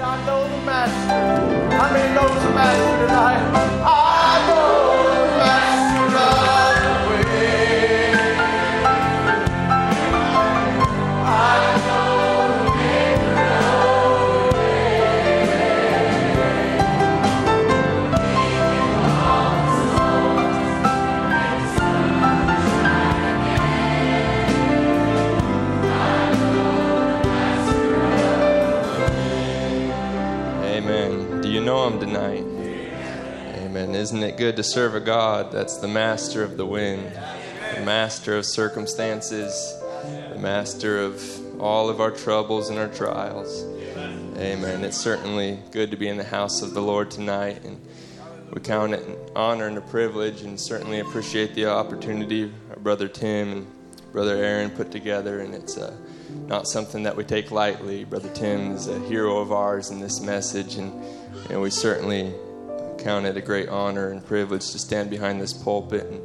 I know the Master. How many knows the Master tonight? I Isn't it good to serve a God that's the master of the wind, the master of circumstances, the master of all of our troubles and our trials? Amen. It's certainly good to be in the house of the Lord tonight, and we count it an honor and a privilege, and certainly appreciate the opportunity our brother Tim and brother Aaron put together, and it's uh, not something that we take lightly. Brother Tim is a hero of ours in this message, and know, we certainly count it a great honor and privilege to stand behind this pulpit and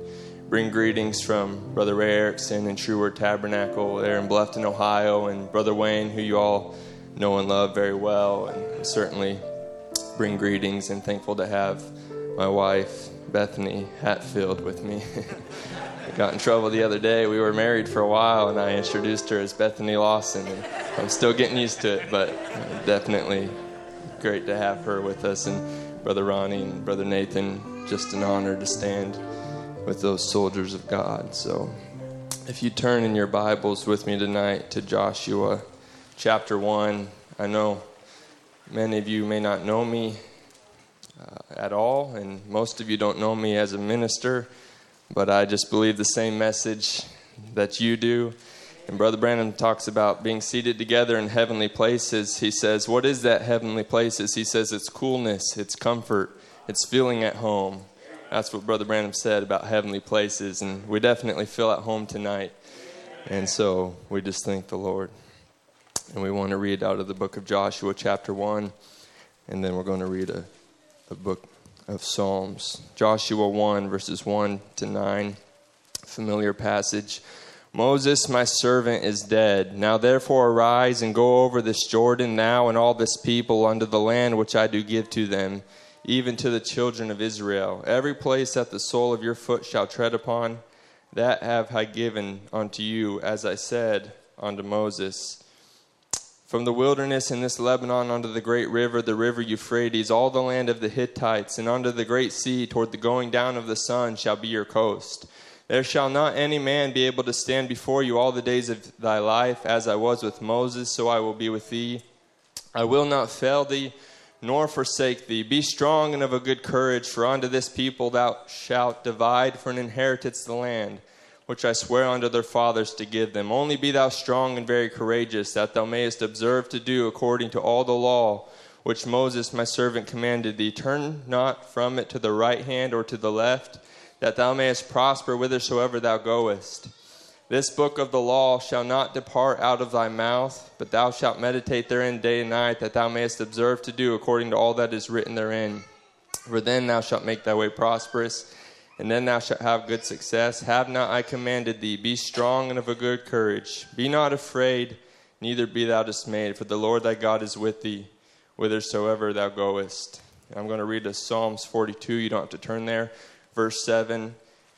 bring greetings from Brother Ray Erickson and True Word Tabernacle there in Bluffton, Ohio, and Brother Wayne, who you all know and love very well, and certainly bring greetings and thankful to have my wife, Bethany Hatfield, with me. I got in trouble the other day. We were married for a while, and I introduced her as Bethany Lawson. And I'm still getting used to it, but definitely great to have her with us. And Brother Ronnie and Brother Nathan, just an honor to stand with those soldiers of God. So if you turn in your Bibles with me tonight to Joshua chapter 1, I know many of you may not know me uh, at all, and most of you don't know me as a minister, but I just believe the same message that you do. And Brother Branham talks about being seated together in heavenly places. He says, What is that heavenly places? He says, It's coolness, it's comfort, it's feeling at home. That's what Brother Branham said about heavenly places, and we definitely feel at home tonight. And so we just thank the Lord. And we want to read out of the book of Joshua, chapter 1, and then we're going to read a, a book of Psalms. Joshua 1, verses 1 to 9, familiar passage. Moses, my servant, is dead. Now therefore arise and go over this Jordan, now and all this people, unto the land which I do give to them, even to the children of Israel. Every place that the sole of your foot shall tread upon, that have I given unto you, as I said unto Moses. From the wilderness in this Lebanon unto the great river, the river Euphrates, all the land of the Hittites, and unto the great sea, toward the going down of the sun, shall be your coast. There shall not any man be able to stand before you all the days of thy life, as I was with Moses, so I will be with thee. I will not fail thee, nor forsake thee. Be strong and of a good courage, for unto this people thou shalt divide for an inheritance the land which I swear unto their fathers to give them. Only be thou strong and very courageous, that thou mayest observe to do according to all the law which Moses my servant commanded thee. Turn not from it to the right hand or to the left, that thou mayest prosper whithersoever thou goest. This book of the law shall not depart out of thy mouth, but thou shalt meditate therein day and night, that thou mayest observe to do according to all that is written therein. For then thou shalt make thy way prosperous and then thou shalt have good success. Have not I commanded thee? Be strong and of a good courage. Be not afraid, neither be thou dismayed, for the Lord thy God is with thee, whithersoever thou goest. I'm going to read a Psalms 42. You don't have to turn there. Verse 7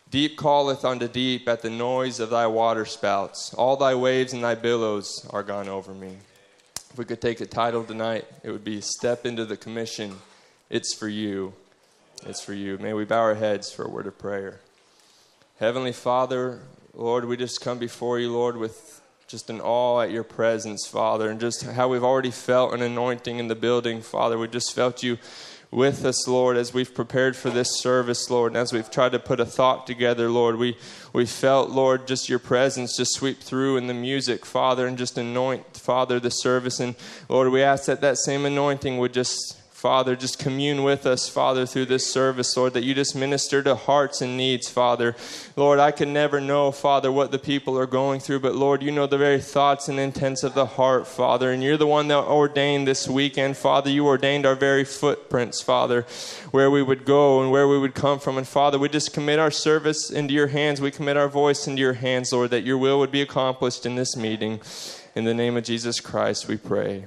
Deep calleth unto deep at the noise of thy waterspouts. All thy waves and thy billows are gone over me. If we could take a title tonight, it would be Step into the Commission. It's for you. It's for you. May we bow our heads for a word of prayer. Heavenly Father, Lord, we just come before you, Lord, with just an awe at your presence, Father, and just how we've already felt an anointing in the building, Father. We just felt you with us, Lord, as we've prepared for this service, Lord, and as we've tried to put a thought together, Lord. We, we felt, Lord, just your presence just sweep through in the music, Father, and just anoint, Father, the service. And Lord, we ask that that same anointing would just Father, just commune with us, Father, through this service, Lord, that you just minister to hearts and needs, Father. Lord, I can never know, Father, what the people are going through, but Lord, you know the very thoughts and intents of the heart, Father, and you're the one that ordained this weekend, Father. You ordained our very footprints, Father, where we would go and where we would come from. And Father, we just commit our service into your hands. We commit our voice into your hands, Lord, that your will would be accomplished in this meeting. In the name of Jesus Christ, we pray.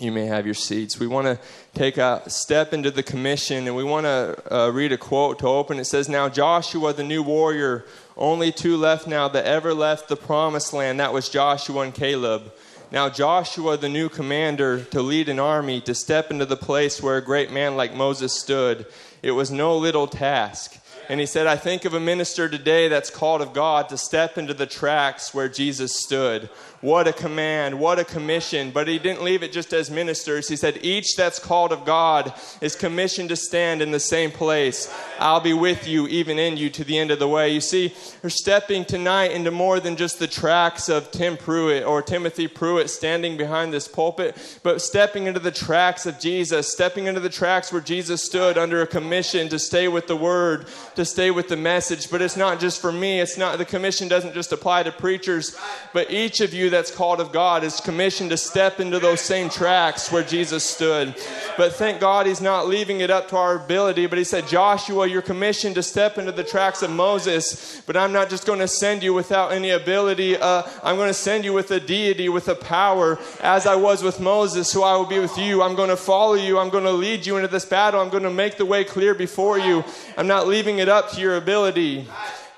You may have your seats. We want to take a step into the commission and we want to uh, read a quote to open. It says, Now Joshua, the new warrior, only two left now that ever left the promised land. That was Joshua and Caleb. Now Joshua, the new commander, to lead an army, to step into the place where a great man like Moses stood. It was no little task. And he said, I think of a minister today that's called of God to step into the tracks where Jesus stood, what a command, what a commission. But he didn't leave it just as ministers. He said, Each that's called of God is commissioned to stand in the same place. I'll be with you, even in you, to the end of the way. You see, we're stepping tonight into more than just the tracks of Tim Pruitt or Timothy Pruitt standing behind this pulpit, but stepping into the tracks of Jesus, stepping into the tracks where Jesus stood under a commission to stay with the word, to stay with the message. But it's not just for me, it's not, the commission doesn't just apply to preachers, but each of you that's called of God is commissioned to step into those same tracks where Jesus stood. But thank God he's not leaving it up to our ability, but he said, Joshua, you're commissioned to step into the tracks of Moses, but I'm not just going to send you without any ability. Uh, I'm going to send you with a deity, with a power, as I was with Moses, who I will be with you. I'm going to follow you. I'm going to lead you into this battle. I'm going to make the way clear before you. I'm not leaving it up to your ability.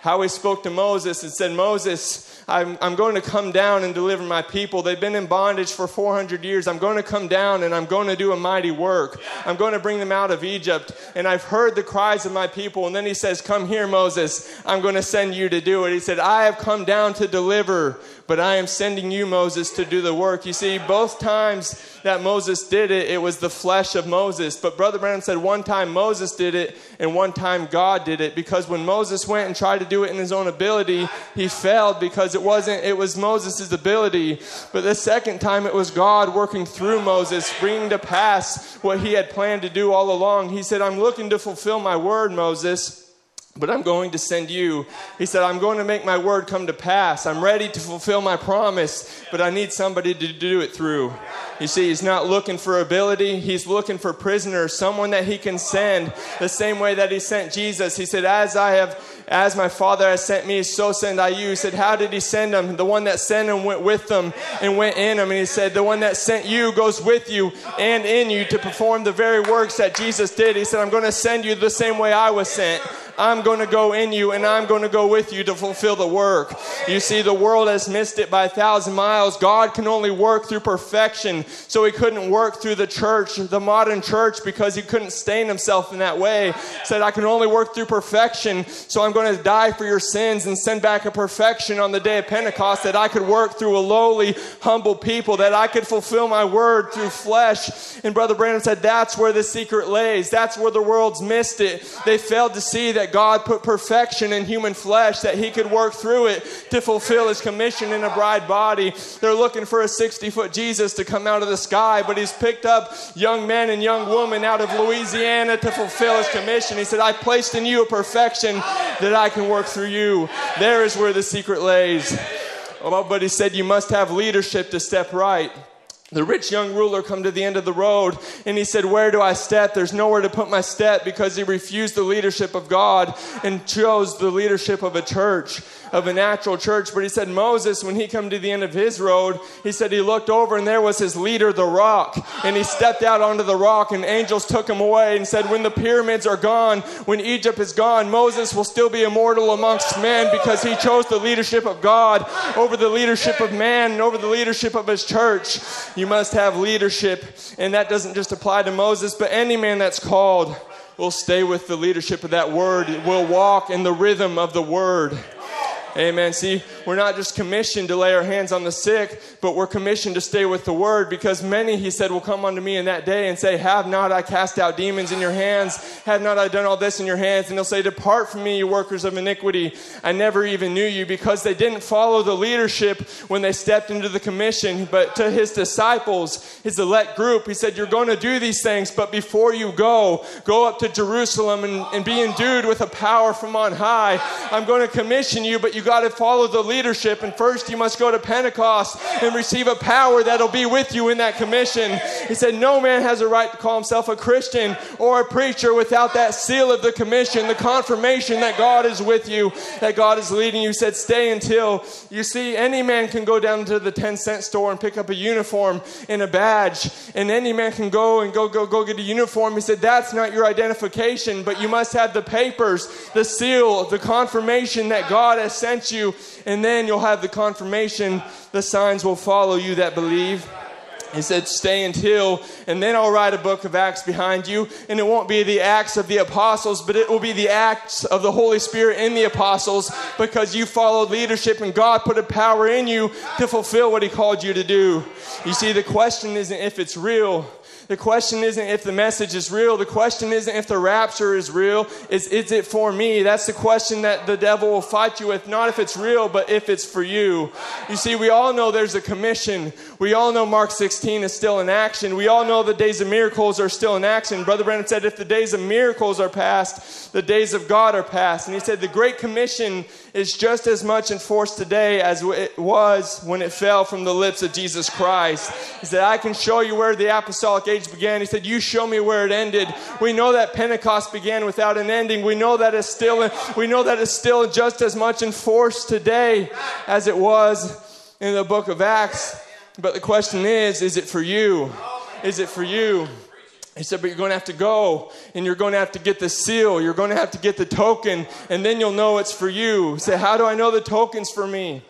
How he spoke to Moses and said, Moses, I'm, I'm going to come down and deliver my people. They've been in bondage for 400 years. I'm going to come down and I'm going to do a mighty work. I'm going to bring them out of Egypt. And I've heard the cries of my people. And then he says, Come here, Moses. I'm going to send you to do it. He said, I have come down to deliver, but I am sending you, Moses, to do the work. You see, both times that Moses did it, it was the flesh of Moses. But Brother Branham said one time Moses did it and one time God did it because when Moses went and tried to do it in his own ability, he failed because it wasn't, it was Moses' ability. But the second time it was God working through Moses, bringing to pass what he had planned to do all along. He said, I'm looking to fulfill my word, Moses but I'm going to send you. He said, I'm going to make my word come to pass. I'm ready to fulfill my promise, but I need somebody to do it through. You see, he's not looking for ability, he's looking for prisoners, someone that he can send the same way that he sent Jesus. He said, As I have, as my Father has sent me, so send I you. He said, How did he send them? The one that sent him went with them and went in them. And he said, The one that sent you goes with you and in you to perform the very works that Jesus did. He said, I'm going to send you the same way I was sent. I'm going to go in you and I'm going to go with you to fulfill the work. You see, the world has missed it by a thousand miles. God can only work through perfection. So he couldn't work through the church, the modern church, because he couldn't stain himself in that way. Said, I can only work through perfection. So I'm going to die for your sins and send back a perfection on the day of Pentecost that I could work through a lowly, humble people, that I could fulfill my word through flesh. And Brother Branham said, that's where the secret lays. That's where the world's missed it. They failed to see that that God put perfection in human flesh, that He could work through it to fulfill His commission in a bride body. They're looking for a 60 foot Jesus to come out of the sky, but He's picked up young men and young women out of Louisiana to fulfill His commission. He said, I placed in you a perfection that I can work through you. There is where the secret lays. Oh, but He said, You must have leadership to step right. The rich young ruler come to the end of the road and he said, Where do I step? There's nowhere to put my step because he refused the leadership of God and chose the leadership of a church of a natural church. But he said Moses, when he come to the end of his road, he said he looked over and there was his leader, the rock. And he stepped out onto the rock and angels took him away and said, when the pyramids are gone, when Egypt is gone, Moses will still be immortal amongst men because he chose the leadership of God over the leadership of man and over the leadership of his church. You must have leadership. And that doesn't just apply to Moses, but any man that's called will stay with the leadership of that word, will walk in the rhythm of the word. Amen. See, we're not just commissioned to lay our hands on the sick, but we're commissioned to stay with the word because many, he said, will come unto me in that day and say, Have not I cast out demons in your hands? Have not I done all this in your hands? And they'll say, Depart from me, you workers of iniquity. I never even knew you because they didn't follow the leadership when they stepped into the commission. But to his disciples, his elect group, he said, You're going to do these things, but before you go, go up to Jerusalem and, and be endued with a power from on high. I'm going to commission you, but you got to follow the leadership. And first, you must go to Pentecost and receive a power that'll be with you in that commission. He said, No man has a right to call himself a Christian or a preacher without that seal of the commission, the confirmation that God is with you, that God is leading you. He said, Stay until you see any man can go down to the 10 cent store and pick up a uniform and a badge, and any man can go and go, go, go get a uniform. He said, That's not your identification, but you must have the papers, the seal, the confirmation that God has sent you, and then you'll have the confirmation. The signs will follow you that believe. He said, Stay until, and then I'll write a book of Acts behind you. And it won't be the Acts of the apostles, but it will be the Acts of the Holy Spirit in the apostles because you followed leadership and God put a power in you to fulfill what He called you to do. You see, the question isn't if it's real, the question isn't if the message is real. The question isn't if the rapture is real. Is, is it for me? That's the question that the devil will fight you with. Not if it's real, but if it's for you. You see, we all know there's a commission. We all know Mark 16 is still in action. We all know the days of miracles are still in action. Brother Branham said, if the days of miracles are past, the days of God are past. And he said, the Great Commission is just as much in force today as it was when it fell from the lips of Jesus Christ. He said, I can show you where the apostolic age began. He said, You show me where it ended. We know that Pentecost began without an ending. We know that it's still in, we know that it's still just as much in force today as it was in the book of Acts. But the question is, is it for you? Is it for you? He said, but you're going to have to go and you're going to have to get the seal. You're going to have to get the token and then you'll know it's for you. Said, how do I know the token's for me?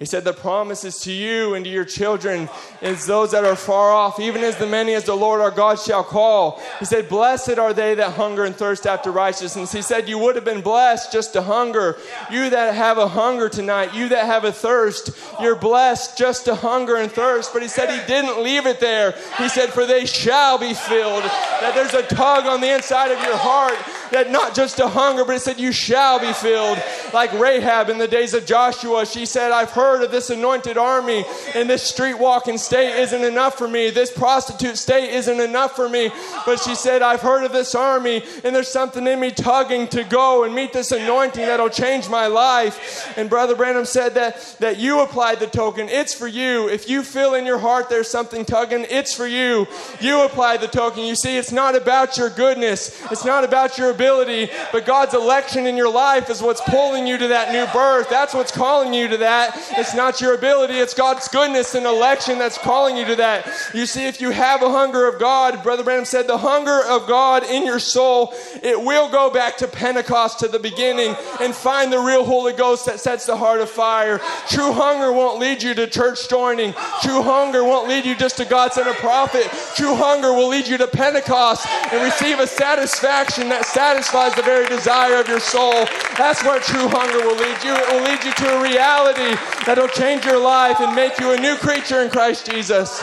He said, The promises to you and to your children is those that are far off, even as the many as the Lord our God shall call. He said, Blessed are they that hunger and thirst after righteousness. He said, You would have been blessed just to hunger. You that have a hunger tonight, you that have a thirst, you're blessed just to hunger and thirst. But he said, He didn't leave it there. He said, For they shall be filled. That there's a tug on the inside of your heart that not just a hunger, but it said, You shall be filled. Like Rahab in the days of Joshua, she said, I've heard of this anointed army, and this street walking state isn't enough for me. This prostitute state isn't enough for me. But she said, I've heard of this army, and there's something in me tugging to go and meet this anointing that'll change my life. And Brother Branham said that, that you applied the token. It's for you. If you feel in your heart there's something tugging, it's for you. You apply the token. You see, it's not about your goodness, it's not about your ability, but God's election in your life is what's pulling you to that new birth. That's what's calling you to that. It's not your ability, it's God's goodness and election that's calling you to that. You see, if you have a hunger of God, Brother Branham said, the hunger of God in your soul, it will go back to Pentecost to the beginning and find the real Holy Ghost that sets the heart afire. True hunger won't lead you to church joining. True hunger won't lead you just to God sent a prophet. True hunger will lead you to Pentecost and receive a satisfaction that satisfies satisfies the very desire of your soul. That's where true hunger will lead you. It will lead you to a reality that'll change your life and make you a new creature in Christ Jesus.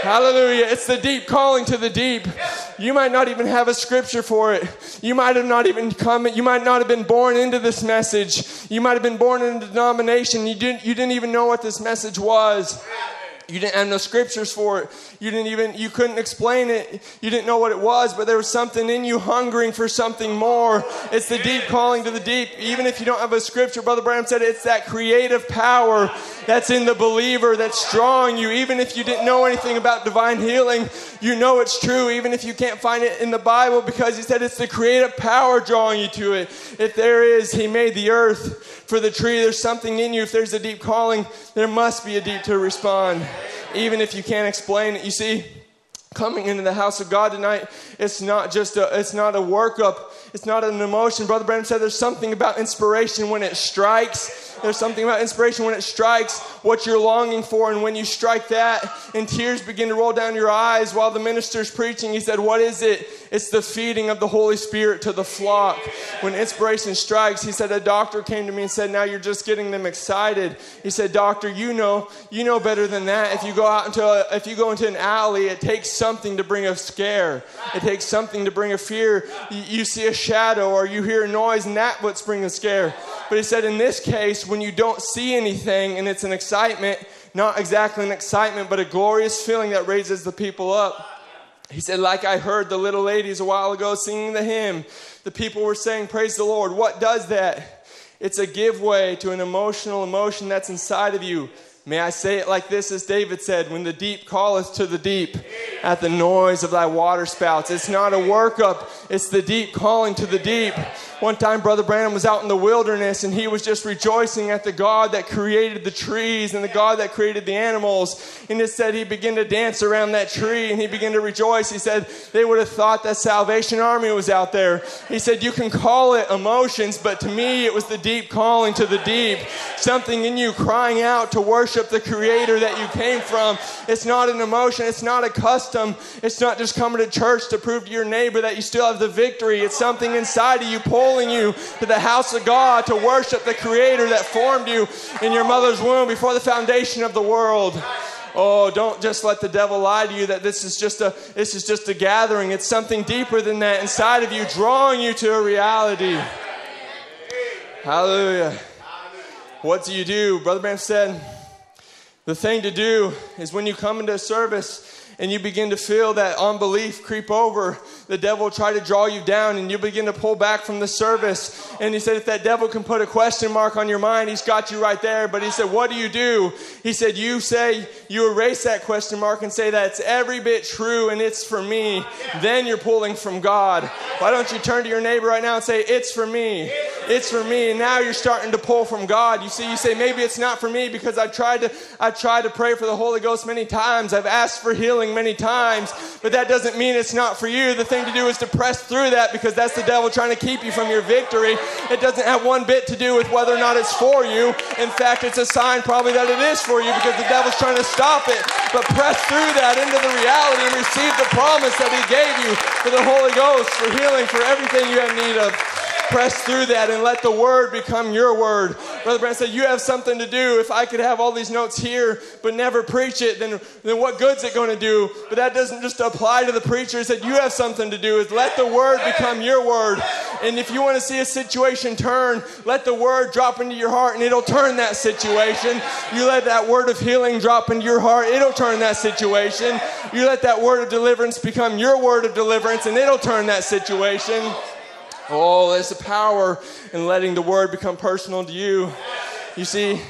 Hallelujah. It's the deep calling to the deep. You might not even have a scripture for it. You might have not even come, you might not have been born into this message. You might have been born in a denomination. You didn't, you didn't even know what this message was. You didn't have no scriptures for it. You didn't even, you couldn't explain it. You didn't know what it was, but there was something in you hungering for something more. It's the deep calling to the deep. Even if you don't have a scripture, Brother Branham said it's that creative power that's in the believer that's drawing you. Even if you didn't know anything about divine healing, you know it's true. Even if you can't find it in the Bible, because he said it's the creative power drawing you to it. If there is, he made the earth for the tree. There's something in you. If there's a deep calling, there must be a deep to respond even if you can't explain it. You see, coming into the house of God tonight, it's not just a, it's not a workup. It's not an emotion. Brother Branham said there's something about inspiration when it strikes. There's something about inspiration when it strikes what you're longing for. And when you strike that and tears begin to roll down your eyes while the minister's preaching, he said, What is it? It's the feeding of the Holy Spirit to the flock. When inspiration strikes, he said, A doctor came to me and said, Now you're just getting them excited. He said, Doctor, you know, you know better than that. If you go out into a, if you go into an alley, it takes something to bring a scare. It takes something to bring a fear. You, you see a shadow or you hear a noise, and that what's bringing a scare. But he said, in this case, when you don't see anything and it's an excitement, not exactly an excitement, but a glorious feeling that raises the people up. He said, like I heard the little ladies a while ago singing the hymn, the people were saying, Praise the Lord. What does that? It's a giveaway to an emotional emotion that's inside of you. May I say it like this, as David said, when the deep calleth to the deep at the noise of thy water spouts. It's not a workup, it's the deep calling to the deep. One time, Brother Branham was out in the wilderness and he was just rejoicing at the God that created the trees and the God that created the animals. And it said he began to dance around that tree and he began to rejoice. He said they would have thought that Salvation Army was out there. He said, You can call it emotions, but to me, it was the deep calling to the deep. Something in you crying out to worship the Creator that you came from. It's not an emotion, it's not a custom, it's not just coming to church to prove to your neighbor that you still have the victory. It's something inside of you pulling you to the house of God to worship the Creator that formed you in your mother's womb before the foundation of the world. Oh, don't just let the devil lie to you that this is just a this is just a gathering. It's something deeper than that inside of you, drawing you to a reality. Hallelujah. What do you do? Brother Branham said, the thing to do is when you come into a service and you begin to feel that unbelief creep over, the devil try to draw you down and you begin to pull back from the service. And he said, if that devil can put a question mark on your mind, he's got you right there. But he said, what do you do? He said, you say, you erase that question mark and say that's every bit true and it's for me. Then you're pulling from God. Why don't you turn to your neighbor right now and say, it's for me. It's for me. And now you're starting to pull from God. You see, you say, maybe it's not for me because I've tried to, I've tried to pray for the Holy Ghost many times. I've asked for healing many times, but that doesn't mean it's not for you. The thing to do is to press through that because that's the devil trying to keep you from your victory. It doesn't have one bit to do with whether or not it's for you. In fact, it's a sign probably that it is for you because the devil's trying to stop it. But press through that into the reality and receive the promise that he gave you for the Holy Ghost, for healing, for everything you have need of press through that and let the word become your word. Brother Branham said, You have something to do. If I could have all these notes here but never preach it, then, then what good's it going to do? But that doesn't just apply to the preacher. He said, You have something to do, is let the word become your word. And if you want to see a situation turn, let the word drop into your heart and it'll turn that situation. You let that word of healing drop into your heart, it'll turn that situation. You let that word of deliverance become your word of deliverance and it'll turn that situation. Oh, there's a power in letting the word become personal to you. You see,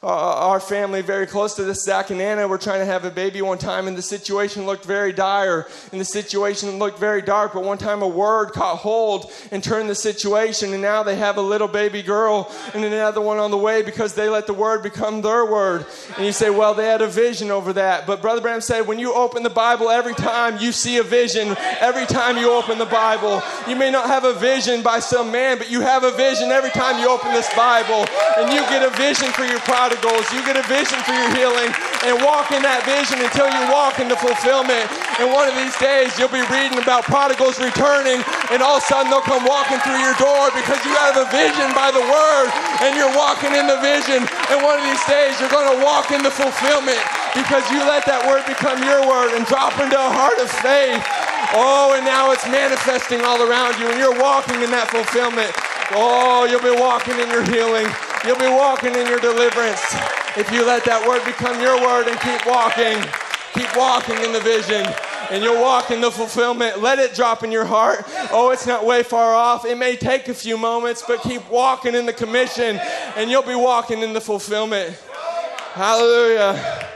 Uh, our family very close to this zach and anna. Were trying to have a baby one time and the situation looked very dire and the situation looked very dark. But one time a word caught hold and turned the situation and now they have a little baby girl and another one on the way because they let the word become their word. And you say well they had a vision over that. But brother branham said when you open the bible every time you see a vision every time you open the bible you may not have a vision by some man but you have a vision every time you open this bible and you get a vision for your prodigals you get a vision for your healing and walk in that vision until you walk into fulfillment. And one of these days you'll be reading about prodigals returning and all of a sudden they'll come walking through your door because you have a vision by the word and you're walking in the vision. And one of these days you're going to walk in the fulfillment because you let that word become your word and drop into a heart of faith. Oh and now it's manifesting all around you and you're walking in that fulfillment. Oh you'll be walking in your healing You'll be walking in your deliverance if you let that word become your word and keep walking. Keep walking in the vision and you'll walk in the fulfillment. Let it drop in your heart. Oh, it's not way far off. It may take a few moments, but keep walking in the commission and you'll be walking in the fulfillment. Hallelujah.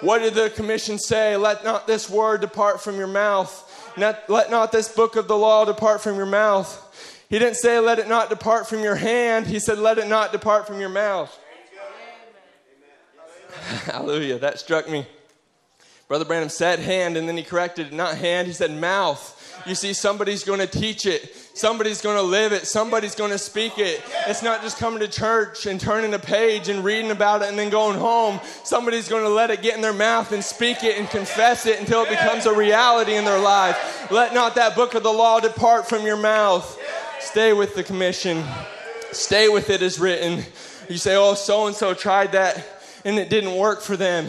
What did the commission say? Let not this word depart from your mouth. Let not this book of the law depart from your mouth. He didn't say, let it not depart from your hand. He said, let it not depart from your mouth. Hallelujah. That struck me. Brother Branham said hand, and then he corrected it, not hand. He said mouth. You see, somebody's going to teach it. Somebody's going to live it. Somebody's going to speak it. It's not just coming to church and turning a page and reading about it and then going home. Somebody's going to let it get in their mouth and speak it and confess it until it becomes a reality in their life. Let not that book of the law depart from your mouth. Stay with the commission. Stay with it as written. You say, oh, so and so tried that and it didn't work for them.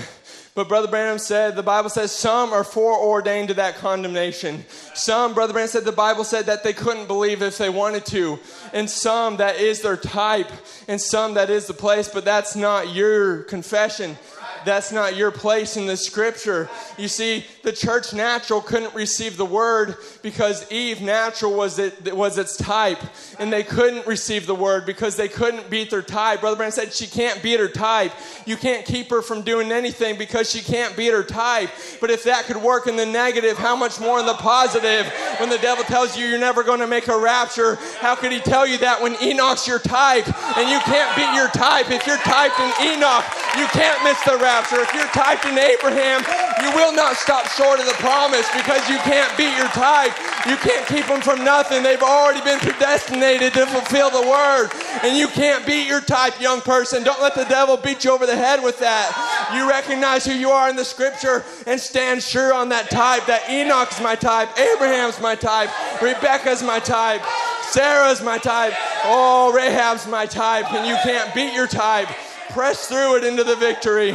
But Brother Branham said, the Bible says some are foreordained to that condemnation. Some, Brother Branham said, the Bible said that they couldn't believe if they wanted to. And some, that is their type. And some, that is the place. But that's not your confession. That's not your place in the scripture. You see, the church natural couldn't receive the word because Eve natural was it was its type, and they couldn't receive the word because they couldn't beat their type. Brother Branham said she can't beat her type. You can't keep her from doing anything because she can't beat her type. But if that could work in the negative, how much more in the positive? When the devil tells you you're never going to make a rapture, how could he tell you that when Enoch's your type and you can't beat your type? If you're typed in Enoch, you can't miss the rapture. If you're typed in Abraham, you will not stop short of the promise because you can't beat your type. You can't keep them from nothing. They've already been predestinated to fulfill the word. And you can't beat your type, young person. Don't let the devil beat you over the head with that. You recognize who you are in the scripture and stand sure on that type. That Enoch's my type, Abraham's my type, Rebecca's my type, Sarah's my type, oh, Rahab's my type, and you can't beat your type. Press through it into the victory.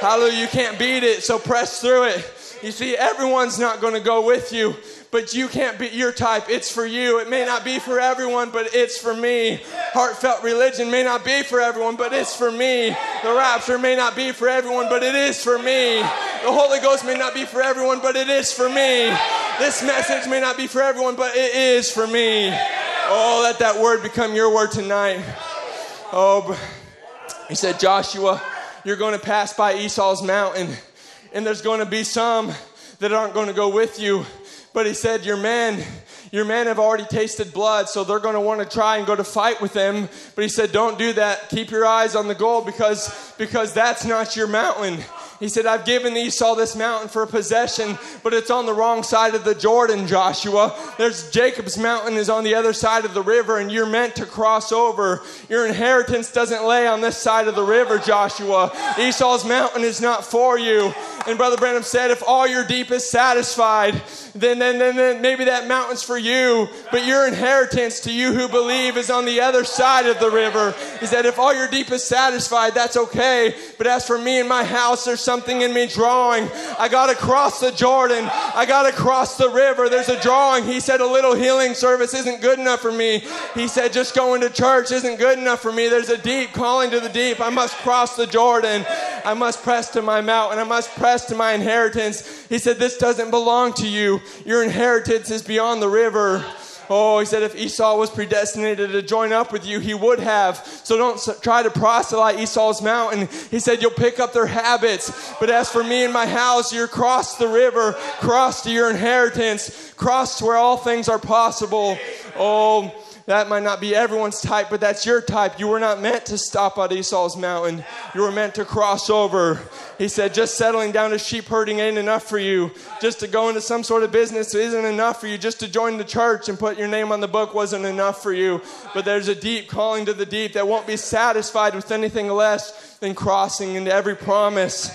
Hallelujah. You can't beat it, so press through it. You see, everyone's not going to go with you, but you can't be your type. It's for you. It may not be for everyone, but it's for me. Heartfelt religion may not be for everyone, but it's for me. The rapture may not be for everyone, but it is for me. The Holy Ghost may not be for everyone, but it is for me. This message may not be for everyone, but it is for me. Oh, let that word become your word tonight. Oh, he said, Joshua, you're going to pass by Esau's mountain, and there's going to be some that aren't going to go with you. But he said, Your men, your men have already tasted blood, so they're going to want to try and go to fight with them. But he said, Don't do that. Keep your eyes on the goal because, because that's not your mountain. He said, I've given Esau this mountain for a possession, but it's on the wrong side of the Jordan, Joshua. There's Jacob's mountain is on the other side of the river, and you're meant to cross over. Your inheritance doesn't lay on this side of the river, Joshua. Esau's mountain is not for you. And Brother Branham said, if all your deep is satisfied, then, then, then, then maybe that mountain's for you. But your inheritance to you who believe is on the other side of the river. Is that if all your deep is satisfied, that's okay. But as for me and my house, there's something in me drawing. I got to cross the Jordan. I got to cross the river. There's a drawing. He said, a little healing service isn't good enough for me. He said, just going to church isn't good enough for me. There's a deep calling to the deep. I must cross the Jordan. I must press to my mountain. I must press to my inheritance. He said, This doesn't belong to you. Your inheritance is beyond the river. Oh, he said, if Esau was predestinated to join up with you, he would have. So don't try to proselyte Esau's mountain. He said, you'll pick up their habits. But as for me and my house, you're cross the river, cross to your inheritance, cross to where all things are possible. Oh, that might not be everyone's type, but that's your type. You were not meant to stop at Esau's mountain. You were meant to cross over. He said, just settling down to sheep herding ain't enough for you. Just to go into some sort of business isn't enough for you. Just to join the church and put your name on the book wasn't enough for you. But there's a deep calling to the deep that won't be satisfied with anything less than crossing into every promise.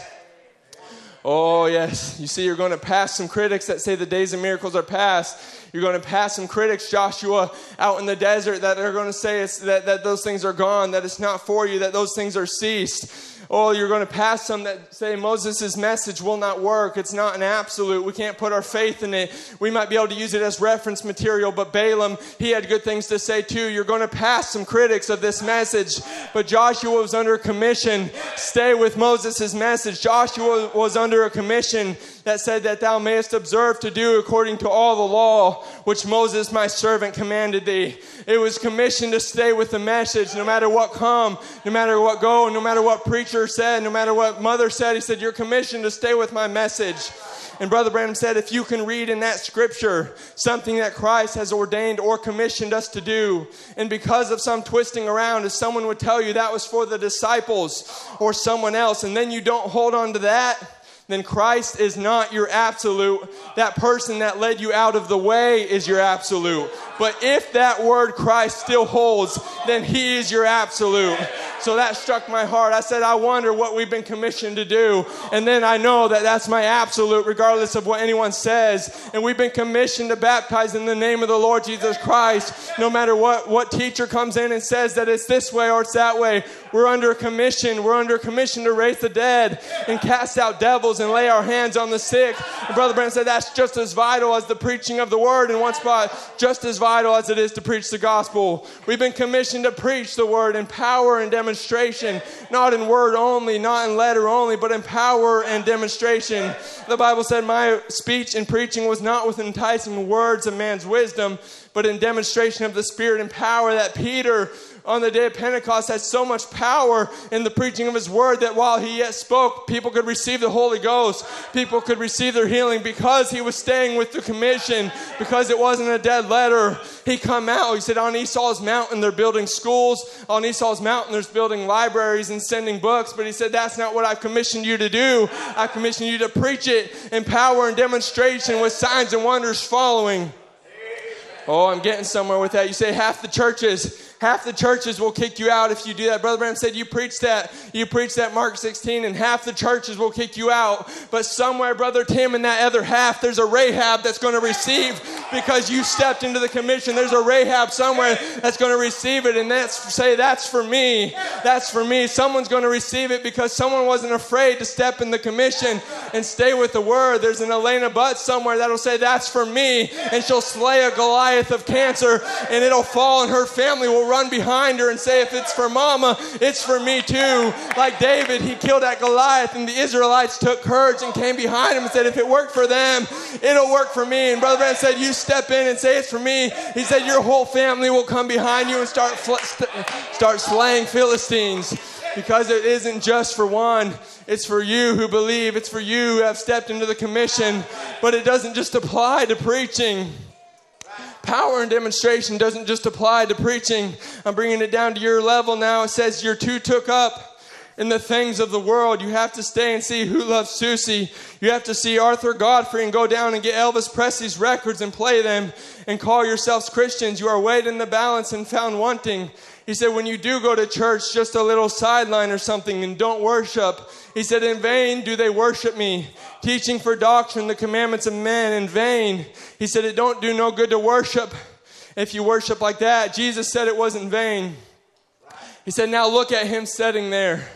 Oh, yes. You see, you're going to pass some critics that say the days of miracles are past. You're going to pass some critics, Joshua, out in the desert that are going to say that, that those things are gone, that it's not for you, that those things are ceased. Oh, you're going to pass some that say Moses' message will not work. It's not an absolute. We can't put our faith in it. We might be able to use it as reference material, but Balaam, he had good things to say too. You're going to pass some critics of this message, but Joshua was under commission. Stay with Moses' message. Joshua was under a commission that said that thou mayest observe to do according to all the law which Moses my servant commanded thee. It was commissioned to stay with the message no matter what come, no matter what go, no matter what preacher said, no matter what mother said. He said, You're commissioned to stay with my message. And Brother Branham said, if you can read in that scripture something that Christ has ordained or commissioned us to do, and because of some twisting around, if someone would tell you that was for the disciples or someone else, and then you don't hold on to that, then Christ is not your absolute. That person that led you out of the way is your absolute. But if that word Christ still holds, then he is your absolute. So that struck my heart. I said, I wonder what we've been commissioned to do. And then I know that that's my absolute, regardless of what anyone says. And we've been commissioned to baptize in the name of the Lord Jesus Christ. No matter what, what teacher comes in and says that it's this way or it's that way, we're under commission. We're under commission to raise the dead and cast out devils and lay our hands on the sick. And Brother Branham said that's just as vital as the preaching of the word in one spot, just as vital as it is to preach the gospel. We've been commissioned to preach the word in power and demonstration, not in word only, not in letter only, but in power and demonstration. The Bible said, My speech and preaching was not with enticing words of man's wisdom, but in demonstration of the Spirit and power that Peter on the day of Pentecost had so much power in the preaching of his word that while he yet spoke, people could receive the Holy Ghost. People could receive their healing because he was staying with the commission, because it wasn't a dead letter. He come out. He said, on Esau's mountain, they're building schools. On Esau's mountain, there's building libraries and sending books. But he said, that's not what I've commissioned you to do. I've commissioned you to preach it in power and demonstration with signs and wonders following. Oh, I'm getting somewhere with that. You say half the churches Half the churches will kick you out if you do that. Brother Branham said you preach that. You preach that Mark 16, and half the churches will kick you out. But somewhere, Brother Tim, in that other half, there's a Rahab that's going to receive because you stepped into the commission. There's a Rahab somewhere that's going to receive it, and that's say that's for me. That's for me. Someone's going to receive it because someone wasn't afraid to step in the commission and stay with the word. There's an Elena Butt somewhere that'll say that's for me, and she'll slay a Goliath of cancer, and it'll fall, and her family will run behind her and say, if it's for mama, it's for me too. Like David, he killed that Goliath, and the Israelites took courage and came behind him and said, if it worked for them, it'll work for me. And Brother Branham said, you step in and say it's for me. He said, your whole family will come behind you and start, start slaying Philistines because it isn't just for one. It's for you who believe. It's for you who have stepped into the commission. But it doesn't just apply to preaching. Power and demonstration doesn't just apply to preaching. I'm bringing it down to your level now. It says you're too took up in the things of the world. You have to stay and see who loves Susie. You have to see Arthur Godfrey and go down and get Elvis Presley's records and play them and call yourselves Christians. You are weighed in the balance and found wanting. He said, when you do go to church, just a little sideline or something and don't worship, he said, in vain do they worship me, teaching for doctrine the commandments of men in vain. He said, it don't do no good to worship if you worship like that. Jesus said it wasn't vain. He said, now look at him sitting there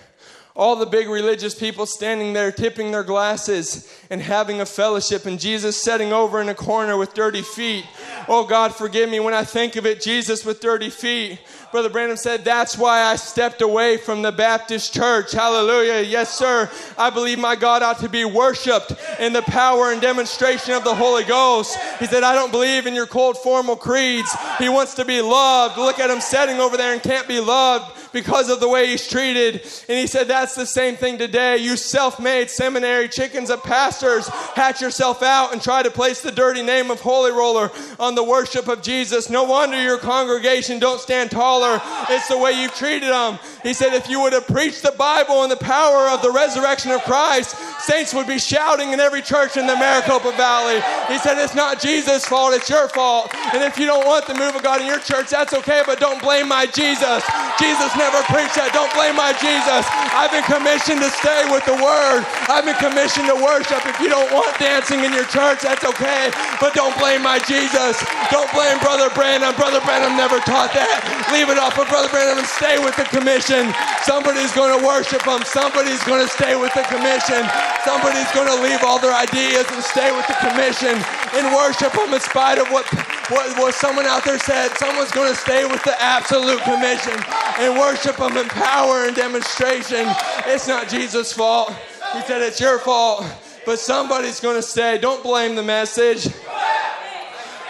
all the big religious people standing there tipping their glasses and having a fellowship, and Jesus sitting over in a corner with dirty feet. Oh, God, forgive me when I think of it, Jesus with dirty feet. Brother Branham said, That's why I stepped away from the Baptist church. Hallelujah. Yes, sir. I believe my God ought to be worshiped in the power and demonstration of the Holy Ghost. He said, I don't believe in your cold formal creeds. He wants to be loved. Look at him sitting over there and can't be loved because of the way he's treated. And he said, That's the same thing today. You self made seminary chickens of pastors hatch yourself out and try to place the dirty name of Holy Roller on the worship of Jesus. No wonder your congregation don't stand taller. It's the way you've treated them. He said, If you would have preached the Bible and the power of the resurrection of Christ, saints would be shouting in every church in the Maricopa Valley. He said, It's not Jesus' fault, it's your fault. And if you don't want the move of God in your church, that's okay, but don't blame my Jesus. Jesus never preach that. Don't blame my Jesus. I've been commissioned to stay with the word. I've been commissioned to worship. If you don't want dancing in your church, that's okay. But don't blame my Jesus. Don't blame Brother Branham. Brother Branham never taught that. Leave it off of Brother Branham and stay with the commission. Somebody's going to worship him. Somebody's going to stay with the commission. Somebody's going to leave all their ideas and stay with the commission and worship him in spite of what, what, what someone out there said. Someone's going to stay with the absolute commission and worship worship Him in power and demonstration. It's not Jesus' fault. He said it's your fault. But somebody's going to say, don't blame the message.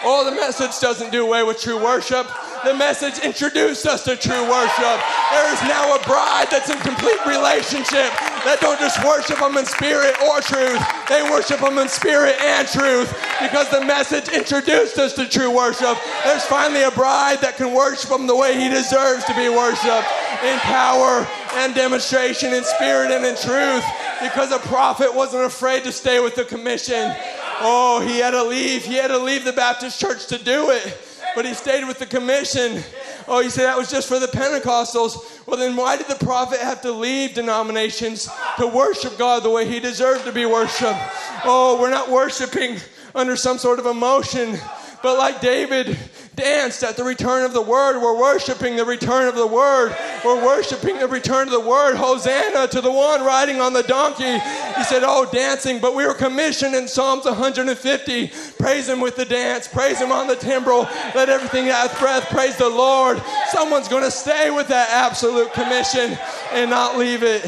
Oh, the message doesn't do away with true worship. The message introduced us to true worship. There is now a bride that's in complete relationship that don't just worship Him in spirit or truth. They worship Him in spirit and truth because the message introduced us to true worship. There's finally a bride that can worship Him the way He deserves to be worshiped in power and demonstration, in spirit and in truth because a prophet wasn't afraid to stay with the commission. Oh, he had to leave. He had to leave the Baptist church to do it but he stayed with the commission. Oh, you say that was just for the Pentecostals. Well, then why did the prophet have to leave denominations to worship God the way he deserved to be worshiped? Oh, we're not worshiping under some sort of emotion. But like David, danced at the return of the word. We're worshiping the return of the word. We're worshiping the return of the word. Hosanna to the one riding on the donkey. He said, Oh, dancing. But we were commissioned in Psalms 150. Praise him with the dance. Praise him on the timbrel. Let everything that hath breath praise the Lord. Someone's going to stay with that absolute commission and not leave it.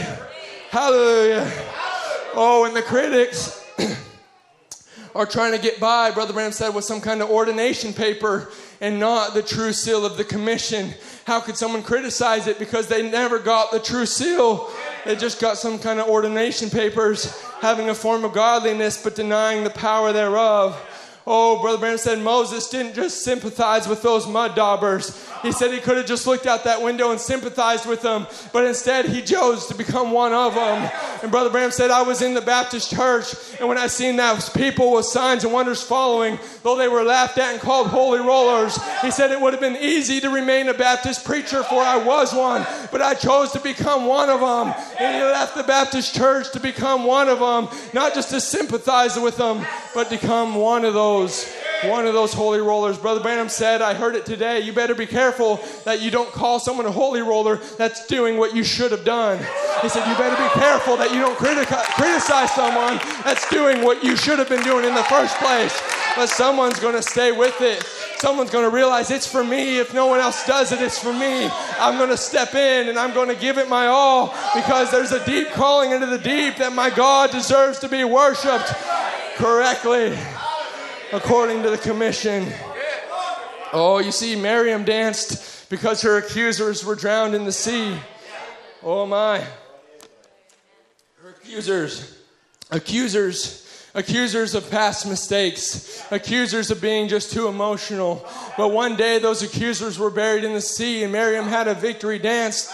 Hallelujah. Oh, and the critics are trying to get by, Brother Branham said, with some kind of ordination paper and not the true seal of the commission. How could someone criticize it because they never got the true seal? They just got some kind of ordination papers having a form of godliness but denying the power thereof. Oh, Brother Branham said Moses didn't just sympathize with those mud daubers. He said he could have just looked out that window and sympathized with them, but instead he chose to become one of them. And Brother Branham said, I was in the Baptist church, and when I seen that people with signs and wonders following, though they were laughed at and called holy rollers, he said it would have been easy to remain a Baptist preacher, for I was one, but I chose to become one of them. And he left the Baptist church to become one of them, not just to sympathize with them, but become one of those one of those holy rollers. Brother Branham said, I heard it today. You better be careful that you don't call someone a holy roller that's doing what you should have done. He said, You better be careful that you don't criti- criticize someone that's doing what you should have been doing in the first place. But someone's going to stay with it. Someone's going to realize it's for me. If no one else does it, it's for me. I'm going to step in and I'm going to give it my all because there's a deep calling into the deep that my God deserves to be worshiped correctly according to the commission. Oh, you see, Miriam danced because her accusers were drowned in the sea. Oh, my. Her accusers, accusers, accusers of past mistakes, accusers of being just too emotional. But one day, those accusers were buried in the sea, and Miriam had a victory dance.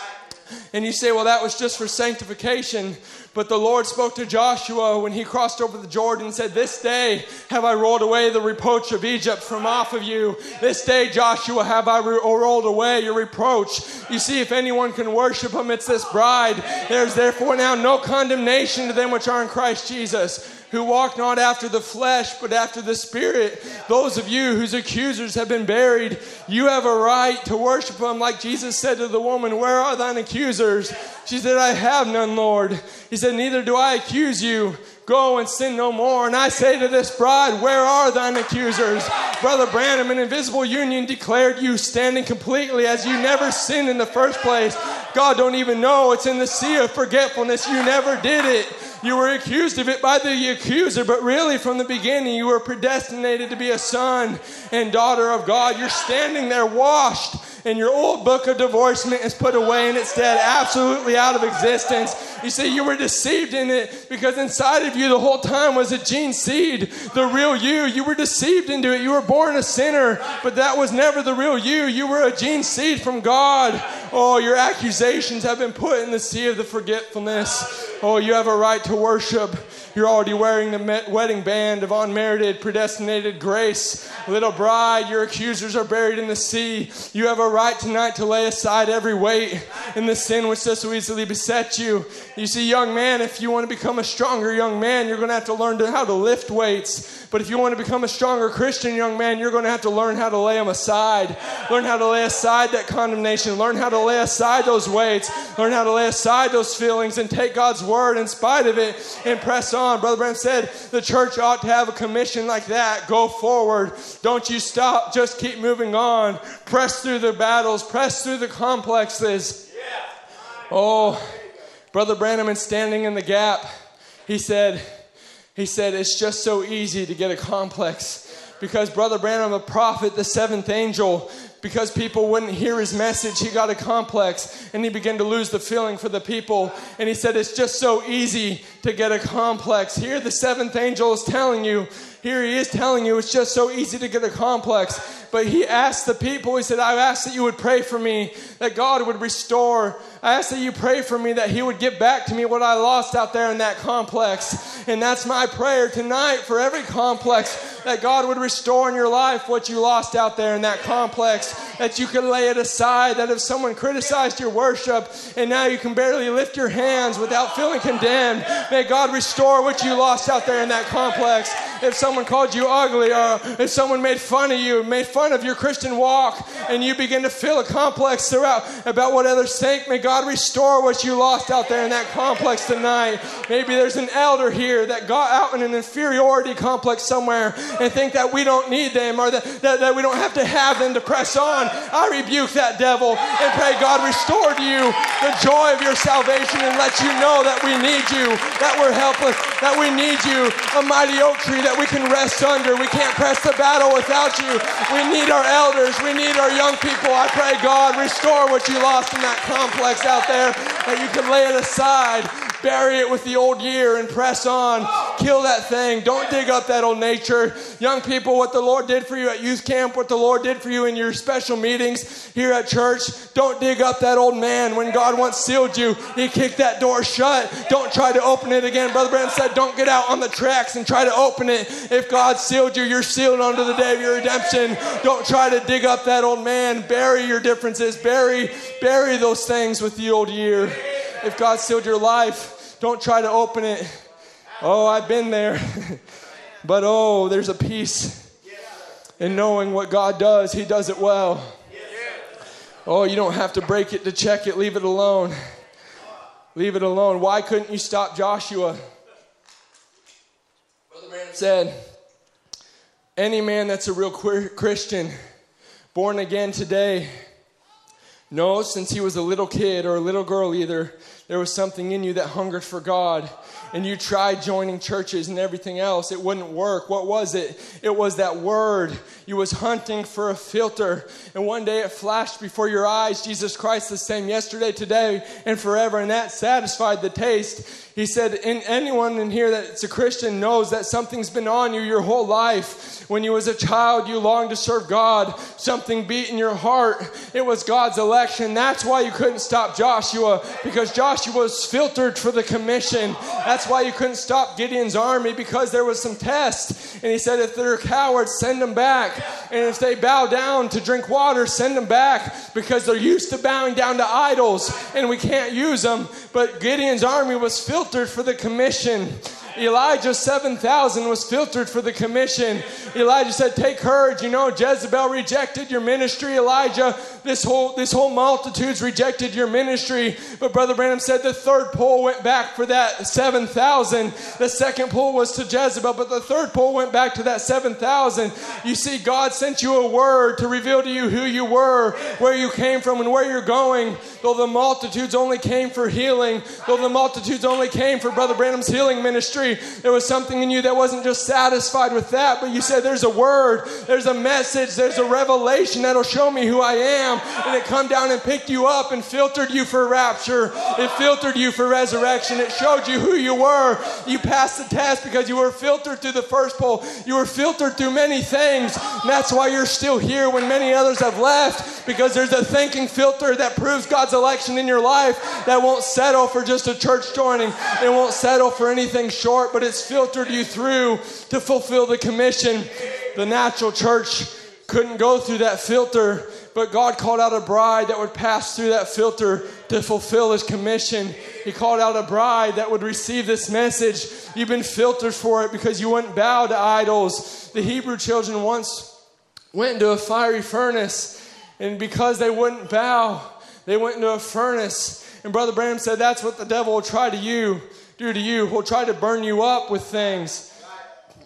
And you say, well, that was just for sanctification. But the Lord spoke to Joshua when he crossed over the Jordan and said, This day have I rolled away the reproach of Egypt from off of you. This day, Joshua, have I re- rolled away your reproach. You see, if anyone can worship him, it's this bride. There's therefore now no condemnation to them which are in Christ Jesus who walk not after the flesh, but after the Spirit. Those of you whose accusers have been buried, you have a right to worship them. Like Jesus said to the woman, Where are thine accusers? She said, I have none, Lord. He said, Neither do I accuse you. Go and sin no more. And I say to this bride, Where are thine accusers? Brother Branham, an invisible union declared you standing completely as you never sinned in the first place. God don't even know it's in the sea of forgetfulness. You never did it. You were accused of it by the accuser, but really from the beginning you were predestinated to be a son and daughter of God. You're standing there washed and your old book of divorcement is put away and it's dead, absolutely out of existence. You see, you were deceived in it because inside of you the whole time was a gene seed, the real you. You were deceived into it. You were born a sinner, but that was never the real you. You were a gene seed from God. Oh, your accusations have been put in the sea of the forgetfulness. Oh, you have a right to worship. You're already wearing the wedding band of unmerited, predestinated grace. Little bride, your accusers are buried in the sea. You have a right tonight to lay aside every weight and the sin which does so easily beset you. You see, young man, if you want to become a stronger young man, you're going to have to learn to, how to lift weights. But if you want to become a stronger Christian young man, you're going to have to learn how to lay them aside. Learn how to lay aside that condemnation. Learn how to lay aside those weights. Learn how to lay aside those feelings and take God's word in spite of it and press on. Brother Branham said the church ought to have a commission like that. Go forward. Don't you stop. Just keep moving on. Press through the battles. Press through the complexes. Oh, Brother Branham is standing in the gap. He said, he said, it's just so easy to get a complex because Brother Branham, a prophet, the seventh angel, because people wouldn't hear his message, he got a complex and he began to lose the feeling for the people. And he said, It's just so easy to get a complex. Here, the seventh angel is telling you, here he is telling you, it's just so easy to get a complex. But he asked the people, he said, I asked that you would pray for me, that God would restore. I asked that you pray for me, that he would give back to me what I lost out there in that complex. And that's my prayer tonight for every complex that God would restore in your life what you lost out there in that complex, that you could lay it aside, that if someone criticized your worship and now you can barely lift your hands without feeling condemned, may God restore what you lost out there in that complex. If someone called you ugly or if someone made fun of you, made fun of your Christian walk, and you begin to feel a complex throughout about what others think, may God restore what you lost out there in that complex tonight. Maybe there's an elder here that got out in an inferiority complex somewhere and think that we don't need them or that, that, that we don't have to have them to press on. I rebuke that devil and pray God restore to you the joy of your salvation and let you know that we need you, that we're helpless, that we need you, a mighty oak tree that we can rest under. We can't press the battle without you. We need our elders. We need our young people. I pray, God, restore what you lost in that complex out there, that you can lay it aside bury it with the old year and press on. Kill that thing. Don't dig up that old nature. Young people, what the Lord did for you at youth camp, what the Lord did for you in your special meetings here at church, don't dig up that old man. When God once sealed you, He kicked that door shut. Don't try to open it again. Brother Branham said, don't get out on the tracks and try to open it. If God sealed you, you're sealed unto the day of your redemption. Don't try to dig up that old man. Bury your differences. Bury, bury those things with the old year. If God sealed your life, don't try to open it. Oh, I've been there. but oh, there's a peace in knowing what God does. He does it well. Oh, you don't have to break it to check it. Leave it alone. Leave it alone. Why couldn't you stop Joshua? Brother Branham said, any man that's a real Christian, born again today, knows since he was a little kid or a little girl either there was something in you that hungered for God and you tried joining churches and everything else. It wouldn't work. What was it? It was that word you was hunting for a filter and one day it flashed before your eyes jesus christ the same yesterday today and forever and that satisfied the taste he said, in, anyone in here that's a Christian knows that something's been on you your whole life. When you was a child, you longed to serve God. Something beat in your heart. It was God's election. That's why you couldn't stop Joshua, because Joshua was filtered for the commission. That's why you couldn't stop Gideon's army, because there was some test. And he said, if they're cowards, send them back. And if they bow down to drink water, send them back, because they're used to bowing down to idols, and we can't use them. But Gideon's army was filtered for the commission. Elijah 7,000 was filtered for the commission. Elijah said, Take courage. You know, Jezebel rejected your ministry. Elijah, this whole, this whole multitude's rejected your ministry. But Brother Branham said the third pull went back for that 7,000. The second pull was to Jezebel, but the third pull went back to that 7,000. You see, God sent you a word to reveal to you who you were, where you came from, and where you're going. Though the multitudes only came for healing, though the multitudes only came for Brother Branham's healing ministry there was something in you that wasn't just satisfied with that, but you said, There's a word, there's a message, there's a revelation that'll show me who I am. And it come down and picked you up and filtered you for rapture. It filtered you for resurrection. It showed you who you were. You passed the test because you were filtered through the first pull. You were filtered through many things. And that's why you're still here when many others have left because there's a thinking filter that proves God's election in your life that won't settle for just a church joining. It won't settle for anything short short, but it's filtered you through to fulfill the commission. The natural church couldn't go through that filter, but God called out a bride that would pass through that filter to fulfill his commission. He called out a bride that would receive this message. You've been filtered for it because you wouldn't bow to idols. The Hebrew children once went into a fiery furnace, and because they wouldn't bow, they went into a furnace. And Brother Branham said that's what the devil will try to you do to you. He'll try to burn you up with things.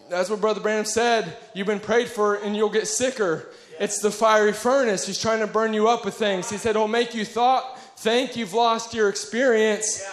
That's what Brother Branham said. You've been prayed for and you'll get sicker. It's the fiery furnace. He's trying to burn you up with things. He said, It'll make you thought, think you've lost your experience.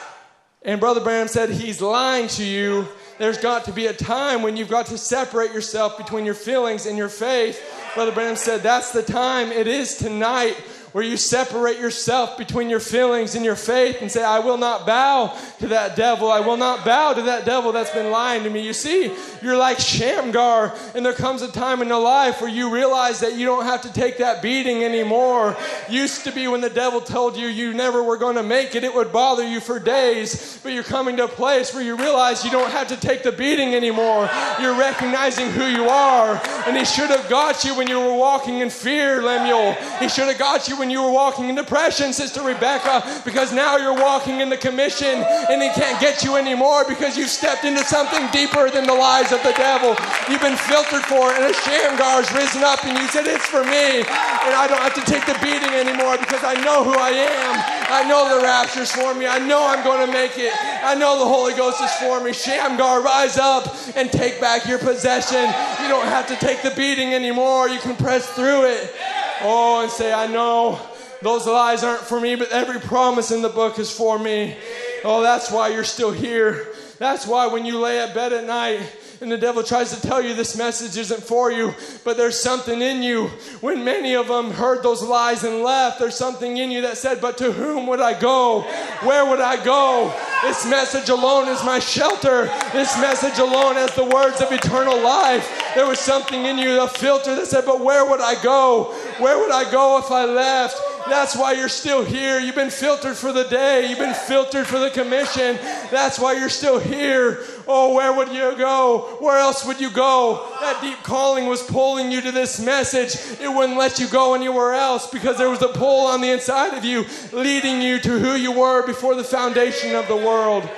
And Brother Branham said, He's lying to you. There's got to be a time when you've got to separate yourself between your feelings and your faith. Brother Branham said, That's the time. It is tonight where you separate yourself between your feelings and your faith and say, I will not bow to that devil. I will not bow to that devil that's been lying to me. You see, you're like Shamgar, and there comes a time in your life where you realize that you don't have to take that beating anymore. Used to be when the devil told you you never were going to make it, it would bother you for days, but you're coming to a place where you realize you don't have to take the beating anymore. You're recognizing who you are, and he should have got you when you were walking in fear, Lemuel. He should have got you when you were walking in depression, Sister Rebecca, because now you're walking in the commission and he can't get you anymore because you've stepped into something deeper than the lies of the devil. You've been filtered for it, and a Shamgar's risen up, and you said, It's for me, and I don't have to take the beating anymore because I know who I am. I know the rapture's for me. I know I'm going to make it. I know the Holy Ghost is for me. Shamgar, rise up and take back your possession. You don't have to take the beating anymore. You can press through it. Oh, and say, I know those lies aren't for me, but every promise in the book is for me. Oh, that's why you're still here. That's why when you lay at bed at night, and the devil tries to tell you this message isn't for you, but there's something in you. When many of them heard those lies and left, there's something in you that said, But to whom would I go? Where would I go? This message alone is my shelter. This message alone has the words of eternal life. There was something in you, a filter that said, But where would I go? Where would I go if I left? That's why you're still here. You've been filtered for the day. You've been filtered for the commission. That's why you're still here. Oh, where would you go? Where else would you go? That deep calling was pulling you to this message. It wouldn't let you go anywhere else because there was a pull on the inside of you leading you to who you were before the foundation of the world.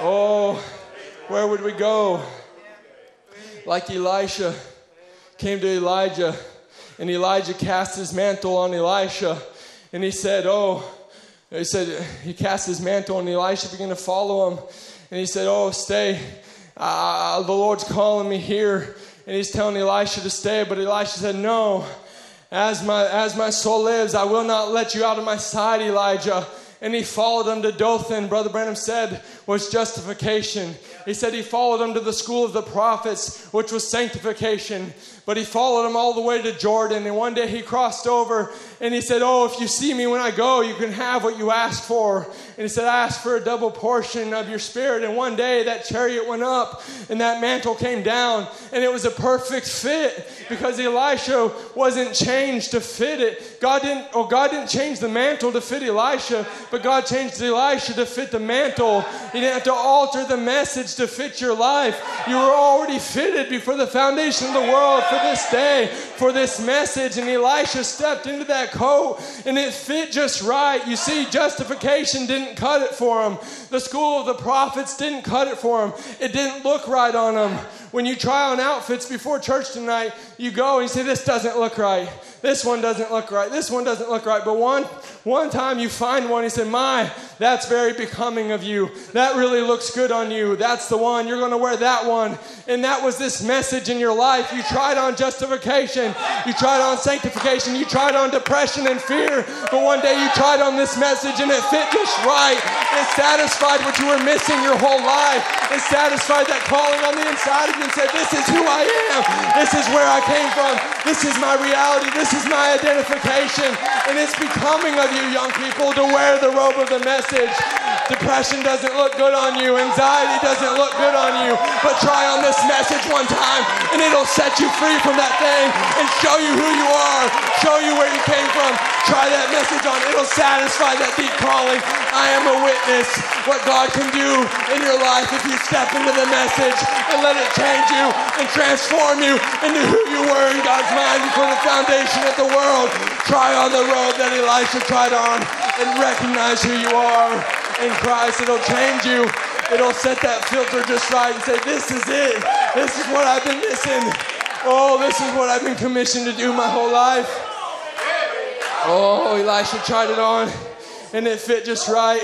Oh, where would we go? Like Elisha came to Elijah, and Elijah cast his mantle on Elisha and he said, Oh, he said, he cast his mantle and Elisha began to follow him. And he said, Oh, stay. Uh, the Lord's calling me here. And he's telling Elisha to stay. But Elisha said, No. As my, as my soul lives, I will not let you out of my sight, Elijah. And he followed him to Dothan, Brother Branham said, was justification. He said he followed him to the school of the prophets, which was sanctification. But he followed him all the way to Jordan. And one day he crossed over and he said, Oh, if you see me when I go, you can have what you asked for. And he said, I asked for a double portion of your spirit. And one day that chariot went up and that mantle came down. And it was a perfect fit because Elisha wasn't changed to fit it. God didn't, or God didn't change the mantle to fit Elisha, but God changed Elisha to fit the mantle. He didn't have to alter the message to fit your life. You were already fitted before the foundation of the world for this day, for this message. And Elisha stepped into that coat and it fit just right. You see, justification didn't cut it for him, the school of the prophets didn't cut it for him, it didn't look right on him. When you try on outfits before church tonight, you go and you say, This doesn't look right. This one doesn't look right. This one doesn't look right. But one, one time you find one, he said, My, that's very becoming of you. That really looks good on you. That's the one. You're going to wear that one. And that was this message in your life. You tried on justification, you tried on sanctification, you tried on depression and fear. But one day you tried on this message and it fit just right. It satisfied what you were missing your whole life. It satisfied that calling on the inside of you and said, This is who I am. This is where I came from. This is my reality. This is my identification. And it's becoming of you, young people, to wear the robe of the message. Depression doesn't look good on you. Anxiety doesn't look good on you. But try on this message one time and it'll set you free from that thing and show you who you are, show you where you came from. Try that message on. It'll satisfy that deep calling. I am a witness what God can do in your life if you step into the message and let it change you and transform you into who you were in God's mind before the foundation of the world. Try on the road that Elisha tried on and recognize who you are in Christ. It'll change you. It'll set that filter just right and say, This is it. This is what I've been missing. Oh, this is what I've been commissioned to do my whole life. Oh, Elisha tried it on and it fit just right.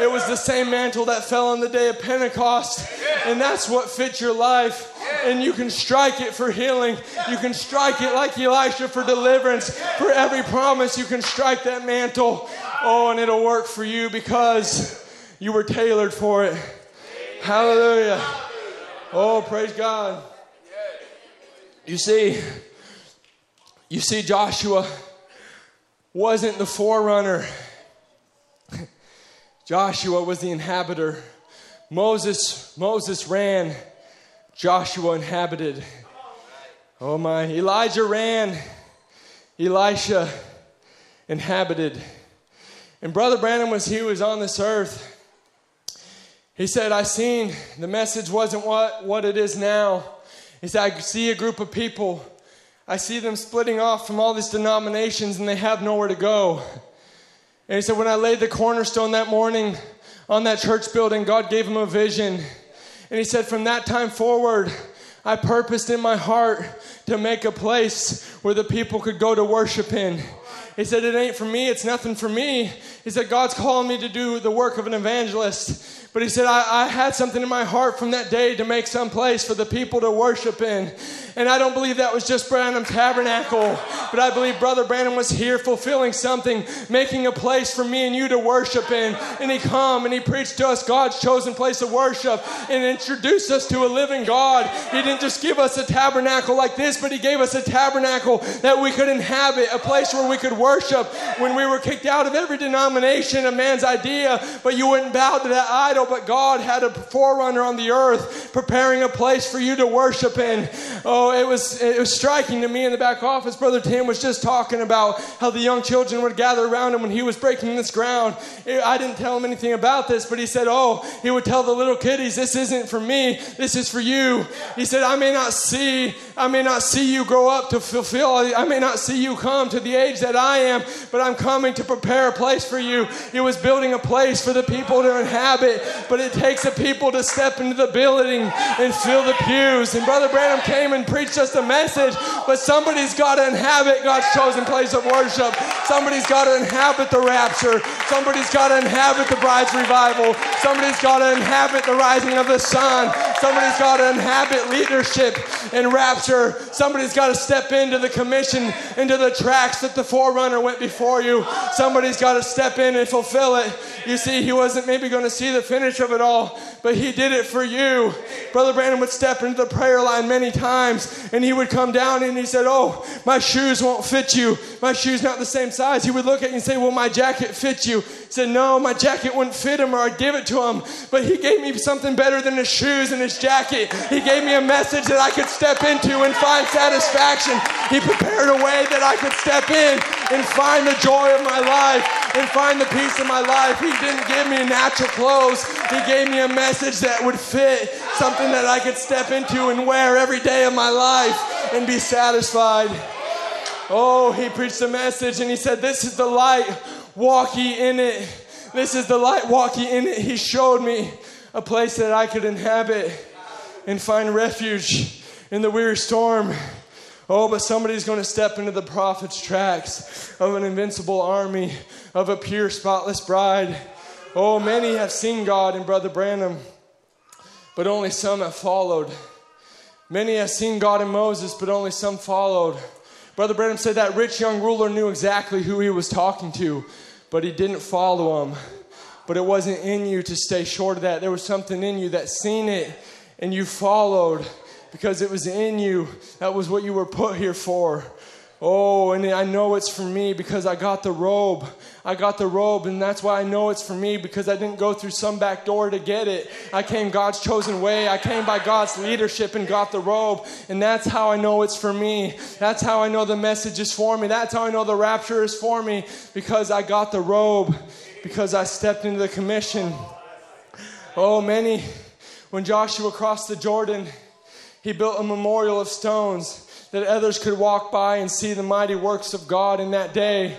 It was the same mantle that fell on the day of Pentecost, and that's what fits your life. And you can strike it for healing. You can strike it like Elisha for deliverance. For every promise, you can strike that mantle. Oh, and it'll work for you because you were tailored for it. Hallelujah. Oh, praise God. You see, you see Joshua wasn't the forerunner. Joshua was the inhabitor. Moses, Moses ran. Joshua inhabited. Oh my, Elijah ran. Elisha inhabited. And Brother Branham was he was on this earth. He said, I seen the message wasn't what, what it is now. He said, I see a group of people. I see them splitting off from all these denominations and they have nowhere to go. And he said, When I laid the cornerstone that morning on that church building, God gave him a vision. And he said, From that time forward, I purposed in my heart to make a place where the people could go to worship in. He said, It ain't for me, it's nothing for me. He said, God's calling me to do the work of an evangelist. But he said, I, I, had something in my heart from that day to make some place for the people to worship in. And I don't believe that was just Branham Tabernacle, but I believe Brother Branham was here fulfilling something, making a place for me and you to worship in. And he come and he preached to us God's chosen place of worship and introduced us to a living God. He didn't just give us a tabernacle like this, but he gave us a tabernacle that we could inhabit, a place where we could worship when we were kicked out of every denomination, a man's idea, but you wouldn't bow to that idol but God had a forerunner on the earth preparing a place for you to worship in. Oh, it was it was striking to me in the back office. Brother Tim was just talking about how the young children would gather around him when he was breaking this ground. I didn't tell him anything about this, but he said, "Oh, he would tell the little kiddies, this isn't for me. This is for you." He said, "I may not see I may not see you grow up to fulfill, I may not see you come to the age that I am, but I'm coming to prepare a place for you. He was building a place for the people to inhabit, but it takes a people to step into the building and fill the pews. And Brother Branham came and preached us a message, but somebody's got to inhabit God's chosen place of worship. Somebody's got to inhabit the rapture. Somebody's got to inhabit the bride's revival. Somebody's got to inhabit the rising of the sun. Somebody's got to inhabit leadership and rapture Somebody's got to step into the commission, into the tracks that the forerunner went before you. Somebody's got to step in and fulfill it. You see, he wasn't maybe going to see the finish of it all, but he did it for you. Brother Branham would step into the prayer line many times, and he would come down and he said, Oh, my shoes won't fit you. My shoes not the same size. He would look at you and say, Will my jacket fit you? He said, No, my jacket wouldn't fit him, or I'd give it to him. But he gave me something better than his shoes and his jacket. He gave me a message that I could step into and find satisfaction. He prepared a way that I could step in and find the joy of my life and find the peace of my life. He didn't give me natural clothes, He gave me a message that would fit, something that I could step into and wear every day of my life and be satisfied. Oh, he preached a message and he said, This is the light, walk ye in it. This is the light, walk ye in it. He showed me a place that I could inhabit and find refuge in the weary storm. Oh, but somebody's going to step into the prophet's tracks of an invincible army, of a pure, spotless bride. Oh, many have seen God in Brother Branham, but only some have followed. Many have seen God in Moses, but only some followed. Brother Branham said that rich young ruler knew exactly who he was talking to, but he didn't follow him. But it wasn't in you to stay short of that. There was something in you that seen it and you followed because it was in you. That was what you were put here for. Oh, and I know it's for me because I got the robe. I got the robe, and that's why I know it's for me because I didn't go through some back door to get it. I came God's chosen way. I came by God's leadership and got the robe, and that's how I know it's for me. That's how I know the message is for me. That's how I know the rapture is for me because I got the robe, because I stepped into the commission. Oh, many, when Joshua crossed the Jordan, he built a memorial of stones that others could walk by and see the mighty works of God in that day.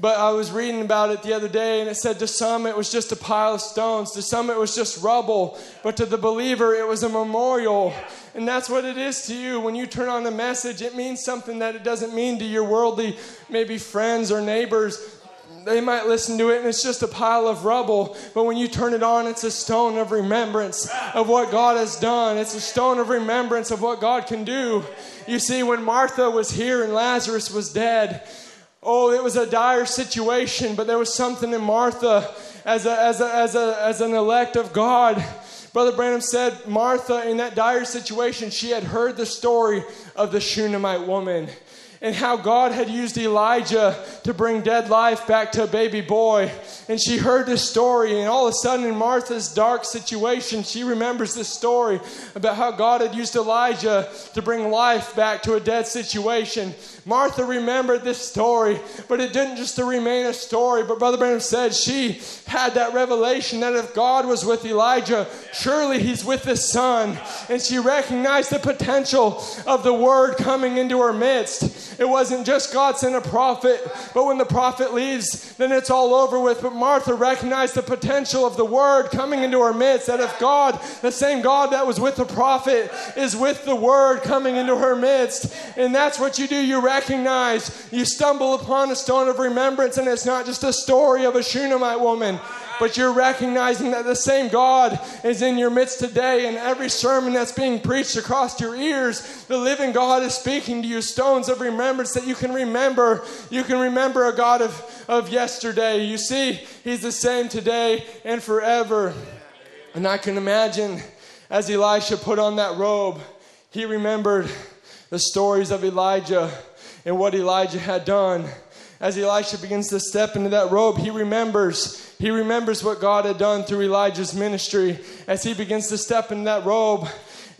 But I was reading about it the other day, and it said to some it was just a pile of stones, to some it was just rubble, but to the believer it was a memorial. And that's what it is to you. When you turn on the message, it means something that it doesn't mean to your worldly, maybe friends or neighbors they might listen to it and it's just a pile of rubble. But when you turn it on, it's a stone of remembrance of what God has done. It's a stone of remembrance of what God can do. You see, when Martha was here and Lazarus was dead, oh, it was a dire situation, but there was something in Martha as, a, as, a, as, a, as an elect of God. Brother Branham said, Martha, in that dire situation, she had heard the story of the Shunammite woman. And how God had used Elijah to bring dead life back to a baby boy. And she heard this story, and all of a sudden, in Martha's dark situation, she remembers this story about how God had used Elijah to bring life back to a dead situation. Martha remembered this story, but it didn't just remain a story. But Brother Branham said she had that revelation that if God was with Elijah, surely he's with his son. And she recognized the potential of the word coming into her midst. It wasn't just God sent a prophet, but when the prophet leaves, then it's all over with. But Martha recognized the potential of the word coming into her midst. That if God, the same God that was with the prophet, is with the word coming into her midst. And that's what you do. You recognize you stumble upon a stone of remembrance, and it's not just a story of a Shunammite woman but you're recognizing that the same God is in your midst today. And every sermon that's being preached across your ears, the living God is speaking to you. Stones of remembrance that you can remember. You can remember a God of, of yesterday. You see, He's the same today and forever. And I can imagine as Elisha put on that robe, he remembered the stories of Elijah and what Elijah had done. As Elisha begins to step into that robe, he remembers. He remembers what God had done through Elijah's ministry. As he begins to step into that robe,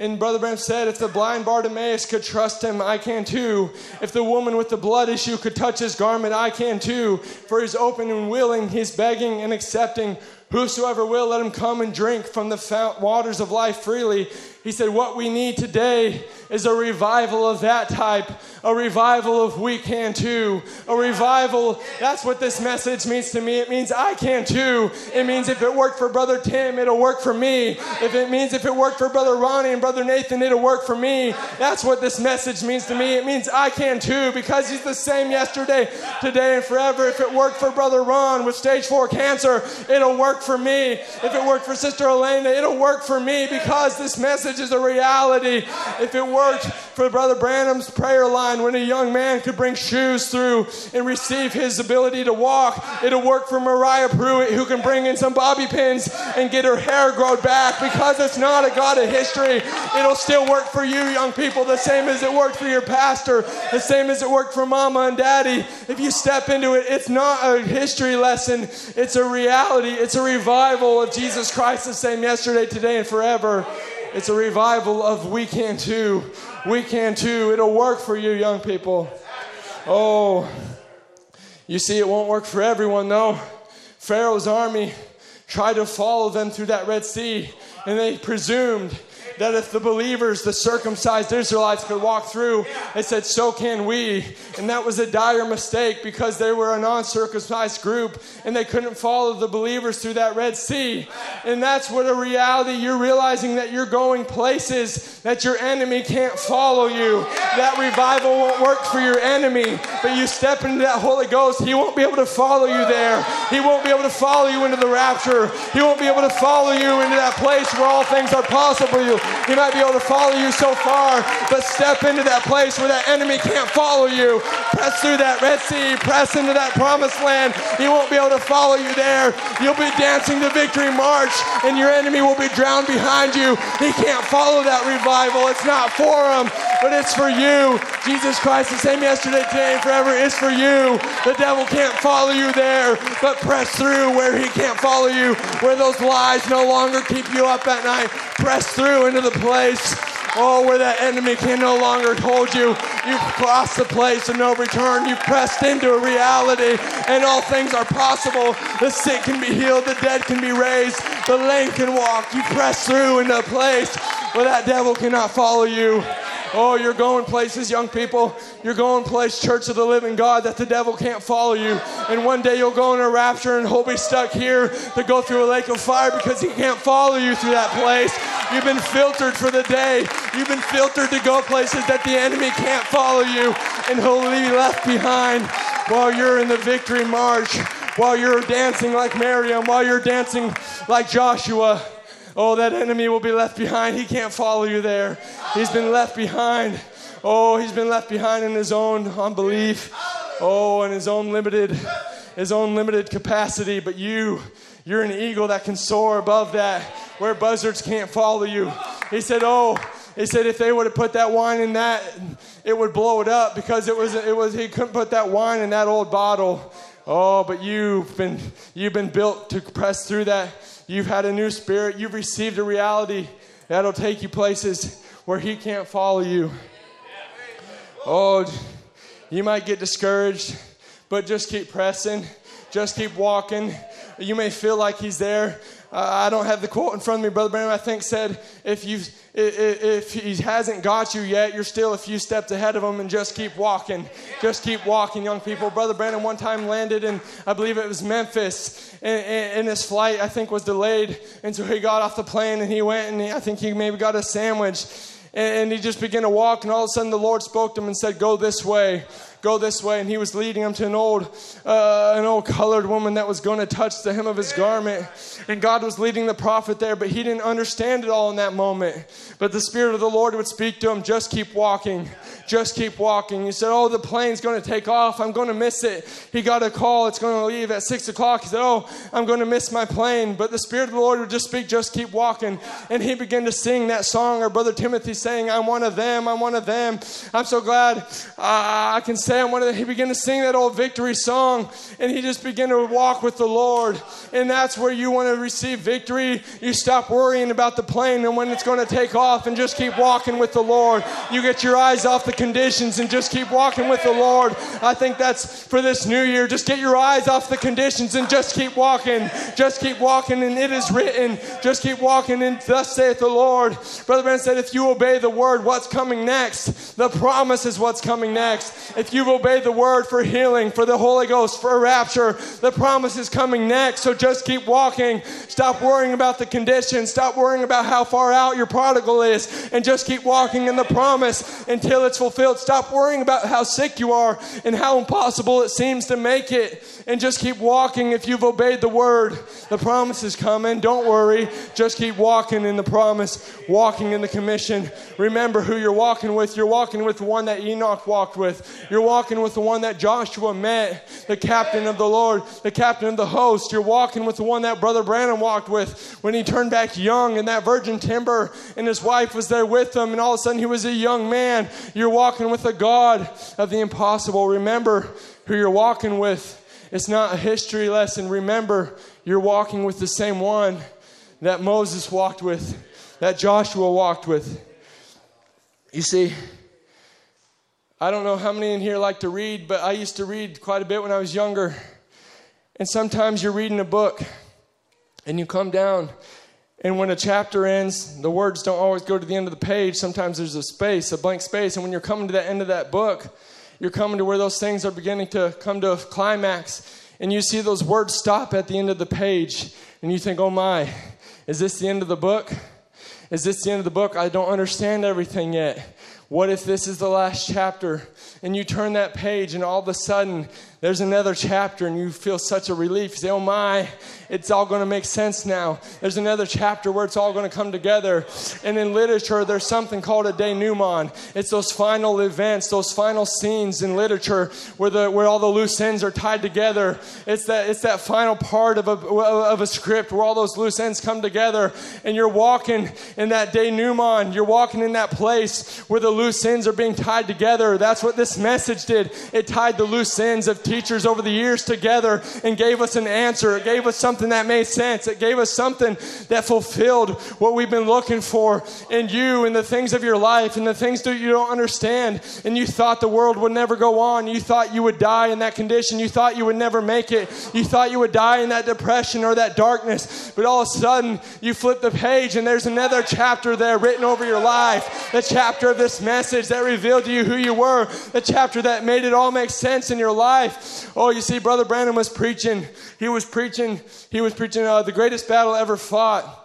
and Brother Branham said, if the blind Bartimaeus could trust him, I can too. If the woman with the blood issue could touch his garment, I can too. For he's open and willing, he's begging and accepting. Whosoever will, let him come and drink from the fount- waters of life freely. He said, What we need today is a revival of that type, a revival of we can too, a revival. That's what this message means to me. It means I can too. It means if it worked for Brother Tim, it'll work for me. If it means if it worked for Brother Ronnie and Brother Nathan, it'll work for me. That's what this message means to me. It means I can too because he's the same yesterday, today, and forever. If it worked for Brother Ron with stage four cancer, it'll work for me. If it worked for Sister Elena, it'll work for me because this message is a reality. If it worked for Brother Branham's prayer line when a young man could bring shoes through and receive his ability to walk, it'll work for Mariah Pruitt who can bring in some bobby pins and get her hair grown back because it's not a God of history. It'll still work for you, young people, the same as it worked for your pastor, the same as it worked for mama and daddy. If you step into it, it's not a history lesson, it's a reality, it's a revival of Jesus Christ, the same yesterday, today, and forever. It's a revival of we can too. We can too. It'll work for you, young people. Oh, you see, it won't work for everyone, though. Pharaoh's army tried to follow them through that Red Sea, and they presumed that if the believers, the circumcised Israelites, could walk through, they said, so can we. And that was a dire mistake because they were a non circumcised group and they couldn't follow the believers through that Red Sea. And that's what a reality. You're realizing that you're going places that your enemy can't follow you. That revival won't work for your enemy, but you step into that Holy Ghost, he won't be able to follow you there. He won't be able to follow you into the rapture. He won't be able to follow you into that place where all things are possible. He might be able to follow you so far, but step into that place where that enemy can't follow you. Press through that Red Sea, press into that promised land. He won't be able to follow you there. You'll be dancing the victory march, and your enemy will be drowned behind you. He can't follow that revival. It's not for him, but it's for you. Jesus Christ, the same yesterday, today, and forever is for you. The devil can't follow you there, but press through where he can't follow you, where those lies no longer keep you up at night. Press through into the place. Oh, where that enemy can no longer hold you. You've crossed the place of no return. You've pressed into a reality, and all things are possible. The sick can be healed, the dead can be raised, the lame can walk. You press through into a place where that devil cannot follow you. Oh, you're going places, young people. You're going place, Church of the Living God, that the devil can't follow you. And one day you'll go in a rapture and he'll be stuck here to go through a lake of fire because he can't follow you through that place. You've been filtered for the day. You've been filtered to go places that the enemy can't follow you, and he'll be left behind while you're in the victory march, while you're dancing like Miriam, while you're dancing like Joshua. Oh, that enemy will be left behind. He can't follow you there. He's been left behind. Oh, he's been left behind in his own unbelief. Oh, in his own limited, his own limited capacity. But you, you're an eagle that can soar above that, where buzzards can't follow you. He said, Oh, He said if they would have put that wine in that, it would blow it up because it was it was he couldn't put that wine in that old bottle. Oh, but you've been you've been built to press through that. You've had a new spirit. You've received a reality that'll take you places where he can't follow you. Oh, you might get discouraged, but just keep pressing. Just keep walking. You may feel like he's there. Uh, I don't have the quote in front of me. Brother Branham, I think, said, if, you if he hasn't got you yet, you're still a few steps ahead of him and just keep walking. Just keep walking, young people. Brother Branham one time landed in, I believe it was Memphis, and, and, his flight, I think, was delayed. And so he got off the plane and he went and he, I think he maybe got a sandwich. And, and he just began to walk, and all of a sudden the Lord spoke to him and said, Go this way go this way. And he was leading him to an old, uh, an old colored woman that was going to touch the hem of his garment. And God was leading the prophet there, but he didn't understand it all in that moment. But the Spirit of the Lord would speak to him, just keep walking. Just keep walking. He said, Oh, the plane's going to take off. I'm going to miss it. He got a call. It's going to leave at six o'clock. He said, Oh, I'm going to miss my plane. But the Spirit of the Lord would just speak, just keep walking. And he began to sing that song, or Brother Timothy saying, I'm one of them. I'm one of them. I'm so glad uh, I can I'm one of them. He began to sing that old victory song, and he just began to walk with the Lord. And that's where you want to receive victory. You stop worrying about the plane and when it's going to take off and just keep walking with the Lord. You get your eyes off the conditions and just keep walking with the Lord. I think that's for this new year. Just get your eyes off the conditions and just keep walking. Just keep walking, and it is written. Just keep walking, and thus saith the Lord. Brother Ben said, if you obey the word, what's coming next? The promise is what's coming next. If you've obeyed the word for healing, for the Holy Ghost, for rapture, the promise is coming next. So just keep walking. Stop worrying about the conditions. Stop worrying about how far out your prodigal is, and just keep walking in the promise until it's fulfilled. Stop worrying about how sick you are and how impossible it seems to make it. And just keep walking if you've obeyed the word. The promise is coming. Don't worry. Just keep walking in the promise, walking in the commission. Remember who you're walking with. You're walking with the one that Enoch walked with. You're walking with the one that Joshua met, the captain of the Lord, the captain of the host. You're walking with the one that Brother Branham walked with when he turned back young in that virgin timber and his wife was there with him and all of a sudden he was a young man. You're walking with the God of the impossible. Remember who you're walking with. It's not a history lesson. Remember, you're walking with the same one that Moses walked with, that Joshua walked with. You see, I don't know how many in here like to read, but I used to read quite a bit when I was younger. And sometimes you're reading a book and you come down, and when a chapter ends, the words don't always go to the end of the page. Sometimes there's a space, a blank space. And when you're coming to the end of that book, you're coming to where those things are beginning to come to a climax, and you see those words stop at the end of the page, and you think, oh my, is this the end of the book? Is this the end of the book? I don't understand everything yet. What if this is the last chapter? And you turn that page, and all of a sudden, there's another chapter, and you feel such a relief. You say, Oh my, it's all going to make sense now. There's another chapter where it's all going to come together. And in literature, there's something called a denouement. It's those final events, those final scenes in literature where, the, where all the loose ends are tied together. It's that, it's that final part of a, of a script where all those loose ends come together. And you're walking in that denouement. You're walking in that place where the loose ends are being tied together. That's what this message did. It tied the loose ends of teachers over the years together and gave us an answer. It gave us something that made sense. It gave us something that fulfilled what we've been looking for in you and the things of your life and the things that you don't understand. And you thought the world would never go on. You thought you would die in that condition. You thought you would never make it. You thought you would die in that depression or that darkness. But all of a sudden, you flip the page and there's another chapter there written over your life. The chapter of this message that revealed to you who you were. The chapter that made it all make sense in your life. Oh, you see, Brother Branham was preaching. He was preaching. He was preaching uh, the greatest battle ever fought.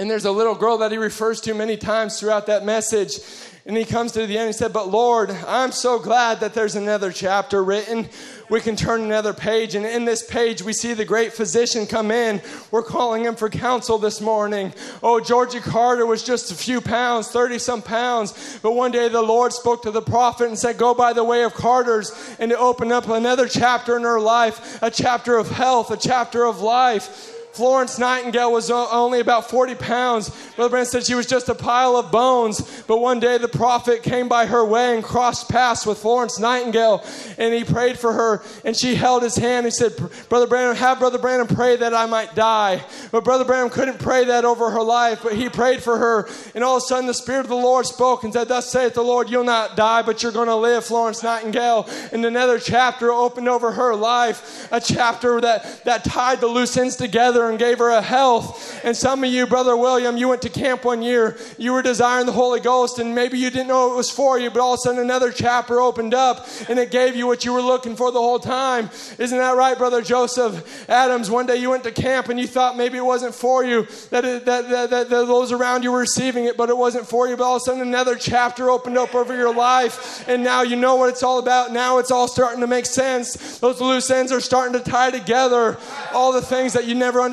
And there's a little girl that he refers to many times throughout that message. And he comes to the end and he said, But Lord, I'm so glad that there's another chapter written. We can turn another page. And in this page, we see the great physician come in. We're calling him for counsel this morning. Oh, Georgie Carter was just a few pounds, 30 some pounds. But one day the Lord spoke to the prophet and said, Go by the way of Carter's and to open up another chapter in her life, a chapter of health, a chapter of life. Florence Nightingale was only about 40 pounds. Brother Branham said she was just a pile of bones. But one day the prophet came by her way and crossed paths with Florence Nightingale, and he prayed for her, and she held his hand. He said, Brother Branham, have Brother Branham pray that I might die. But Brother Branham couldn't pray that over her life, but he prayed for her, and all of a sudden the Spirit of the Lord spoke and said, Thus saith the Lord, you'll not die, but you're going to live, Florence Nightingale. And another chapter opened over her life, a chapter that, that tied the loose ends together and gave her a health. And some of you, Brother William, you went to camp one year, you were desiring the Holy Ghost, and maybe you didn't know it was for you, but all of a sudden another chapter opened up and it gave you what you were looking for the whole time. Isn't that right, Brother Joseph Adams? One day you went to camp and you thought maybe it wasn't for you, that, it, that, that, that, that those around you were receiving it, but it wasn't for you. But all of a sudden another chapter opened up over your life, and now you know what it's all about. Now it's all starting to make sense. Those loose ends are starting to tie together all the things that you never understood.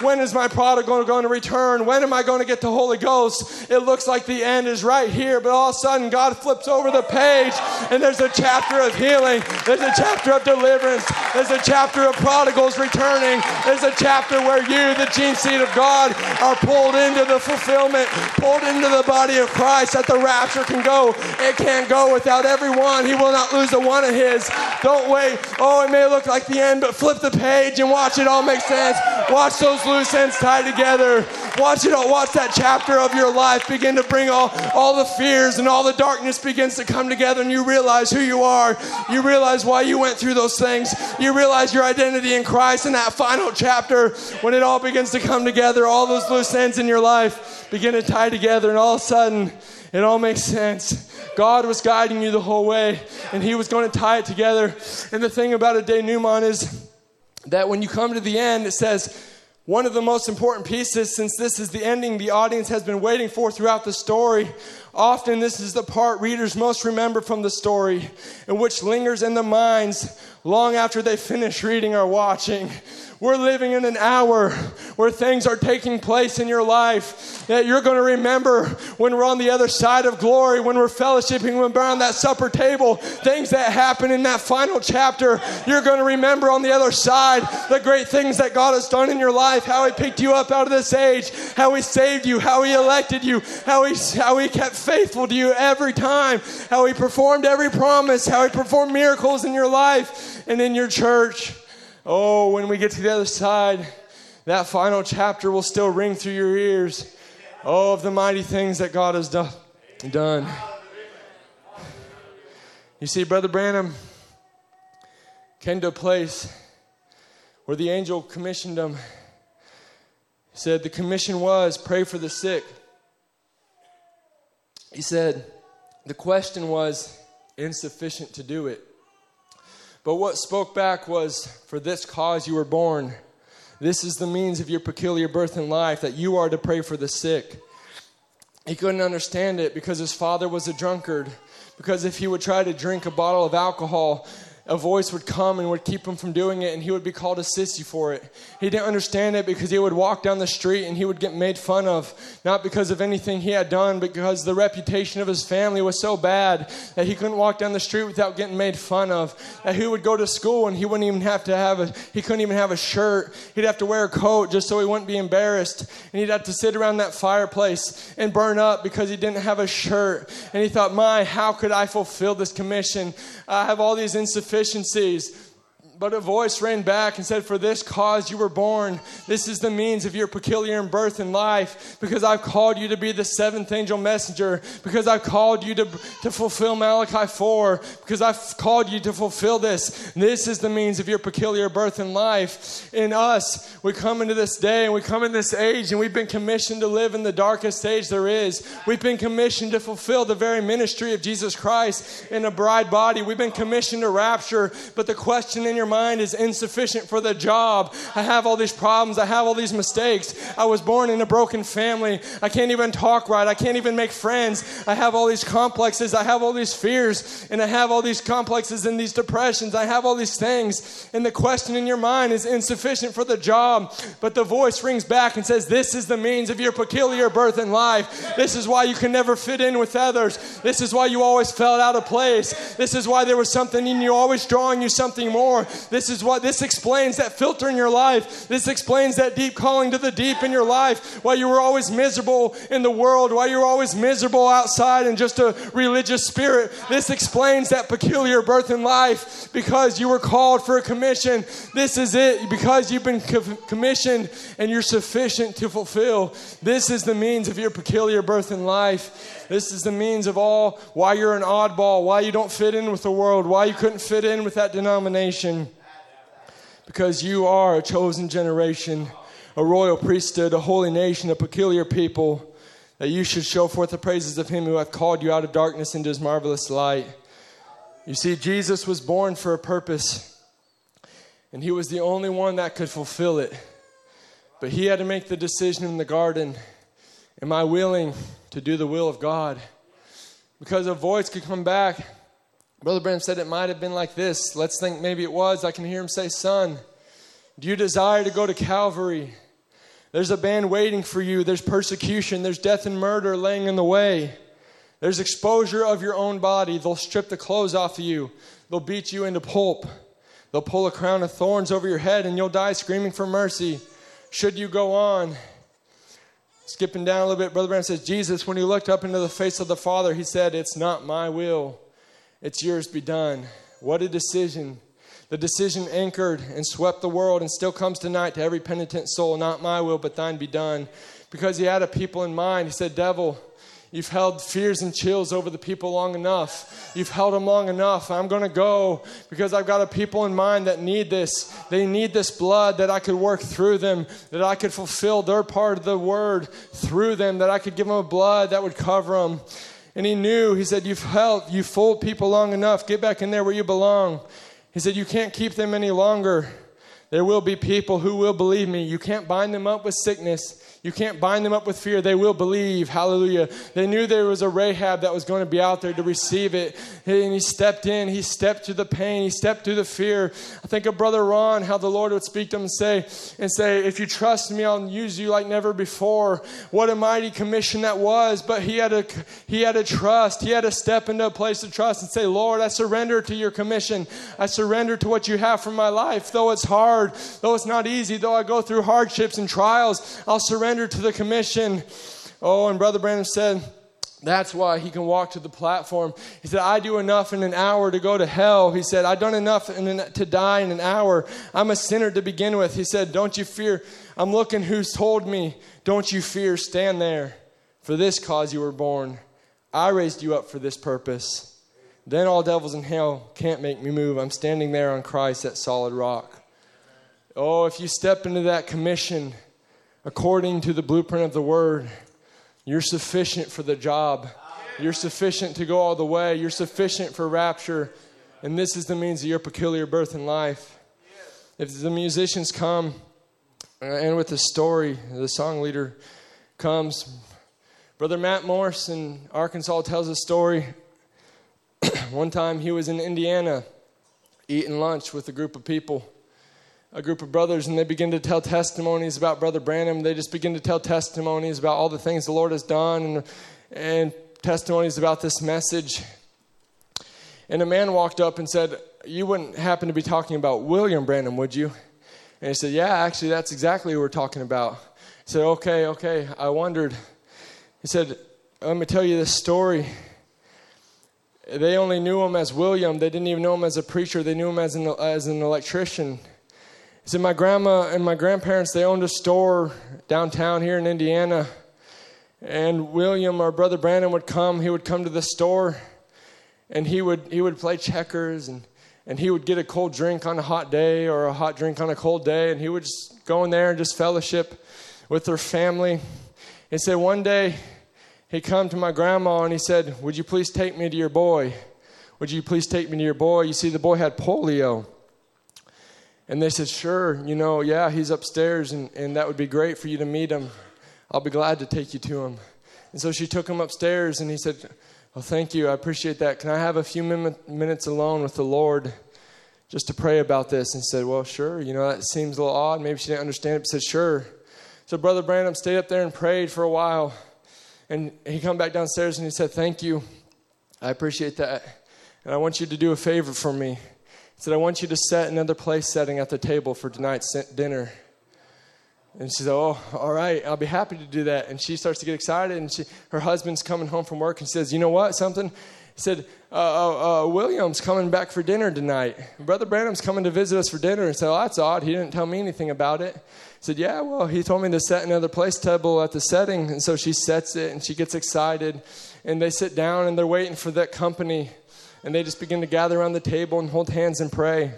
When is my prodigal going to return? When am I going to get the Holy Ghost? It looks like the end is right here, but all of a sudden God flips over the page and there's a chapter of healing, there's a chapter of deliverance, there's a chapter of prodigals returning, there's a chapter where you, the gene seed of God, are pulled into the fulfillment, pulled into the body of Christ that the rapture can go. It can't go without everyone. He will not lose a one of his. Don't wait. Oh, it may look like the end, but flip the page and watch it all make sense. Watch those loose ends tie together. Watch it all. Watch that chapter of your life begin to bring all, all the fears and all the darkness begins to come together, and you realize who you are. You realize why you went through those things. You realize your identity in Christ in that final chapter when it all begins to come together. All those loose ends in your life begin to tie together, and all of a sudden, it all makes sense. God was guiding you the whole way, and He was going to tie it together. And the thing about a denouement is that when you come to the end, it says, one of the most important pieces, since this is the ending the audience has been waiting for throughout the story, often this is the part readers most remember from the story, and which lingers in the minds long after they finish reading or watching. We're living in an hour where things are taking place in your life that you're going to remember when we're on the other side of glory, when we're fellowshipping, when we're on that supper table, things that happen in that final chapter. You're going to remember on the other side the great things that God has done in your life, how He picked you up out of this age, how He saved you, how He elected you, how He, how he kept faithful to you every time, how He performed every promise, how He performed miracles in your life and in your church. Oh, when we get to the other side, that final chapter will still ring through your ears. Oh, of the mighty things that God has do- done. You see, Brother Branham came to a place where the angel commissioned him. He said, The commission was pray for the sick. He said, The question was insufficient to do it. But what spoke back was, For this cause you were born. This is the means of your peculiar birth in life, that you are to pray for the sick. He couldn't understand it because his father was a drunkard. Because if he would try to drink a bottle of alcohol, a voice would come and would keep him from doing it, and he would be called a sissy for it. He didn't understand it because he would walk down the street and he would get made fun of, not because of anything he had done, but because the reputation of his family was so bad that he couldn't walk down the street without getting made fun of. That he would go to school and he wouldn't even have to have a, he couldn't even have a shirt. He'd have to wear a coat just so he wouldn't be embarrassed. And he'd have to sit around that fireplace and burn up because he didn't have a shirt. And he thought, my, how could I fulfill this commission? I have all these insufficiencies but a voice ran back and said, For this cause you were born. This is the means of your peculiar birth in life. Because I've called you to be the seventh angel messenger. Because I've called you to, to fulfill Malachi 4. Because I've called you to fulfill this. This is the means of your peculiar birth in life. In us, we come into this day and we come in this age and we've been commissioned to live in the darkest age there is. We've been commissioned to fulfill the very ministry of Jesus Christ in a bride body. We've been commissioned to rapture. But the question in your mind is insufficient for the job. I have all these problems. I have all these mistakes. I was born in a broken family. I can't even talk right. I can't even make friends. I have all these complexes. I have all these fears. And I have all these complexes and these depressions. I have all these things. And the question in your mind is insufficient for the job. But the voice rings back and says, This is the means of your peculiar birth in life. This is why you can never fit in with others. This is why you always felt out of place. This is why there was something in you always drawing you something more. This is what this explains that filter in your life. This explains that deep calling to the deep in your life. Why you were always miserable in the world, why you were always miserable outside and just a religious spirit. This explains that peculiar birth in life because you were called for a commission. This is it because you've been co- commissioned and you're sufficient to fulfill. This is the means of your peculiar birth in life. This is the means of all why you're an oddball, why you don't fit in with the world, why you couldn't fit in with that denomination. Because you are a chosen generation, a royal priesthood, a holy nation, a peculiar people, that you should show forth the praises of him who hath called you out of darkness into his marvelous light. You see, Jesus was born for a purpose, and he was the only one that could fulfill it. But he had to make the decision in the garden Am I willing to do the will of God? Because a voice could come back. Brother Branham said it might have been like this. Let's think maybe it was. I can hear him say, Son, do you desire to go to Calvary? There's a band waiting for you. There's persecution. There's death and murder laying in the way. There's exposure of your own body. They'll strip the clothes off of you. They'll beat you into pulp. They'll pull a crown of thorns over your head and you'll die screaming for mercy. Should you go on? Skipping down a little bit, Brother Branham says, Jesus, when he looked up into the face of the Father, he said, It's not my will, it's yours be done. What a decision. The decision anchored and swept the world and still comes tonight to every penitent soul, not my will, but thine be done. Because he had a people in mind. He said, Devil, You've held fears and chills over the people long enough. You've held them long enough. I'm going to go because I've got a people in mind that need this. They need this blood that I could work through them, that I could fulfill their part of the word through them, that I could give them a blood that would cover them. And he knew, he said, You've held, you've fooled people long enough. Get back in there where you belong. He said, You can't keep them any longer. There will be people who will believe me. You can't bind them up with sickness. You can't bind them up with fear. They will believe. Hallelujah. They knew there was a Rahab that was going to be out there to receive it. And he stepped in. He stepped through the pain. He stepped through the fear. I think of Brother Ron, how the Lord would speak to him and say, and say, if you trust me, I'll use you like never before. What a mighty commission that was. But he had a he had a trust. He had to step into a place of trust and say, Lord, I surrender to your commission. I surrender to what you have for my life. Though it's hard, though it's not easy, though I go through hardships and trials, I'll surrender surrender to the commission. Oh, and Brother Branham said, that's why he can walk to the platform. He said, I do enough in an hour to go to hell. He said, I've done enough an, to die in an hour. I'm a sinner to begin with. He said, Don't you fear. I'm looking who's told me, Don't you fear. Stand there. For this cause you were born. I raised you up for this purpose. Then all devils in hell can't make me move. I'm standing there on Christ, that solid rock. Oh, if you step into that commission, according to the blueprint of the word. You're sufficient for the job. You're sufficient to go all the way. You're sufficient for rapture. And this is the means of your peculiar birth in life. If the musicians come uh, and with the story, the song leader comes. Brother Matt Morse in Arkansas tells a story. One time he was in Indiana eating lunch with a group of people a group of brothers and they begin to tell testimonies about Brother Branham. They just begin to tell testimonies about all the things the Lord has done and, and testimonies about this message. And a man walked up and said, You wouldn't happen to be talking about William Branham, would you? And he said, Yeah, actually, that's exactly what we're talking about. He said, Okay, okay, I wondered. He said, Let me tell you this story. They only knew him as William. They didn't even know him as a preacher. They knew him as an, as an electrician. Said, My grandma and my grandparents, they owned a store downtown here in Indiana. And William, our brother Branham, would come. He would come to the store and he would, he would play checkers and, and he would get a cold drink on a hot day or a hot drink on a cold day. And he would just go in there and just fellowship with their family. He said, One day he come to my grandma and he said, Would you please take me to your boy? Would you please take me to your boy? You see, the boy had polio. And they said, Sure, you know, yeah, he's upstairs, and, and that would be great for you to meet him. I'll be glad to take you to him. And so she took him upstairs, and he said, Well, thank you. I appreciate that. Can I have a few minutes alone with the Lord just to pray about this? And said, Well, sure. You know, that seems a little odd. Maybe she didn't understand it, but said, Sure. So Brother Branham stayed up there and prayed for a while. And he come back downstairs and he said, Thank you. I appreciate that. And I want you to do a favor for me. He said, I want you to set another place setting at the table for tonight's dinner. And she said, Oh, all right, I'll be happy to do that. And she starts to get excited, and she, her husband's coming home from work and says, You know what? Something? He said, uh, uh, uh, William's coming back for dinner tonight. Brother Branham's coming to visit us for dinner. And said, Oh, that's odd. He didn't tell me anything about it. He said, Yeah, well, he told me to set another place table at the setting. And so she sets it, and she gets excited. And they sit down, and they're waiting for that company. And they just begin to gather around the table and hold hands and pray.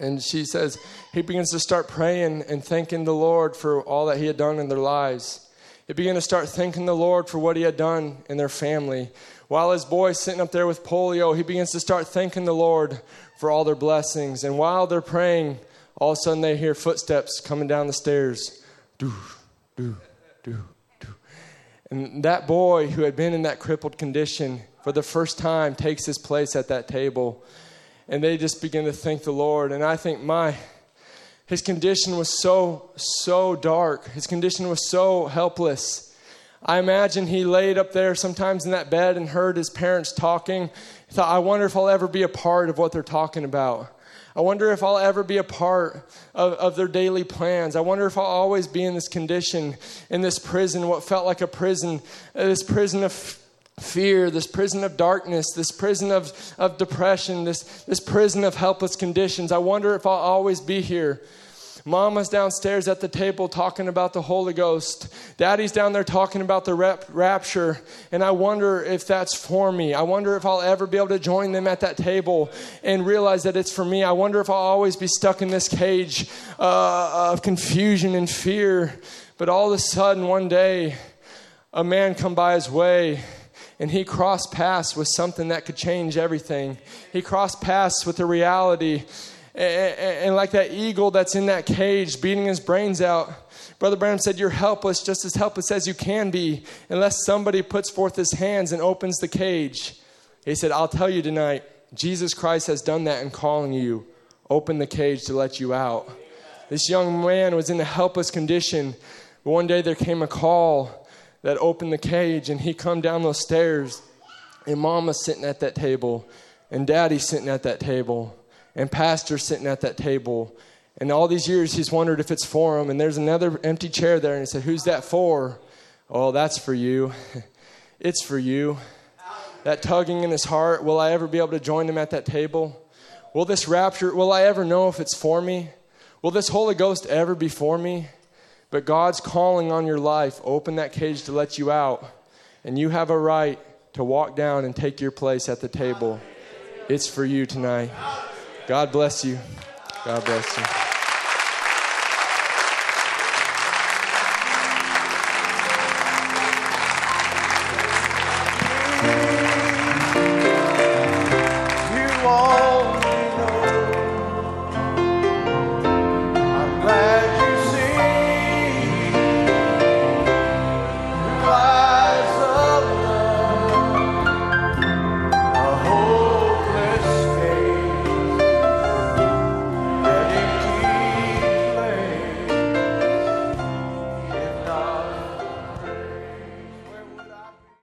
And she says, he begins to start praying and thanking the Lord for all that he had done in their lives. He began to start thanking the Lord for what he had done in their family. While his boy's sitting up there with polio, he begins to start thanking the Lord for all their blessings. And while they're praying, all of a sudden they hear footsteps coming down the stairs. Do, do, do, do. And that boy who had been in that crippled condition for the first time takes his place at that table and they just begin to thank the Lord. And I think my his condition was so so dark. His condition was so helpless. I imagine he laid up there sometimes in that bed and heard his parents talking. He thought, I wonder if I'll ever be a part of what they're talking about. I wonder if I'll ever be a part of, of their daily plans. I wonder if I'll always be in this condition, in this prison, what felt like a prison, uh, this prison of fear, this prison of darkness, this prison of, of depression, this, this prison of helpless conditions. I wonder if I'll always be here. Mama's downstairs at the table talking about the Holy Ghost. Daddy's down there talking about the rep- rapture. And I wonder if that's for me. I wonder if I'll ever be able to join them at that table and realize that it's for me. I wonder if I'll always be stuck in this cage uh, of confusion and fear. But all of a sudden, one day, a man come by his way and he crossed paths with something that could change everything. He crossed paths with the reality. And, like that eagle that's in that cage beating his brains out, Brother Branham said, You're helpless, just as helpless as you can be, unless somebody puts forth his hands and opens the cage. He said, I'll tell you tonight, Jesus Christ has done that in calling you. Open the cage to let you out. This young man was in a helpless condition. One day there came a call that opened the cage and he come down those stairs. And mama's sitting at that table and daddy's sitting at that table and pastor's sitting at that table. And all these years he's wondered if it's for him. And there's another empty chair there and he said who's that for? Oh that's for you. It's for you. That tugging in his heart will i ever be able to join him at that table? Will this rapture will i ever know if it's for me? Will this holy ghost ever be for me but God's calling on your life. Open that cage to let you out. And you have a right to walk down and take your place at the table. It's for you tonight. God bless you. God bless you.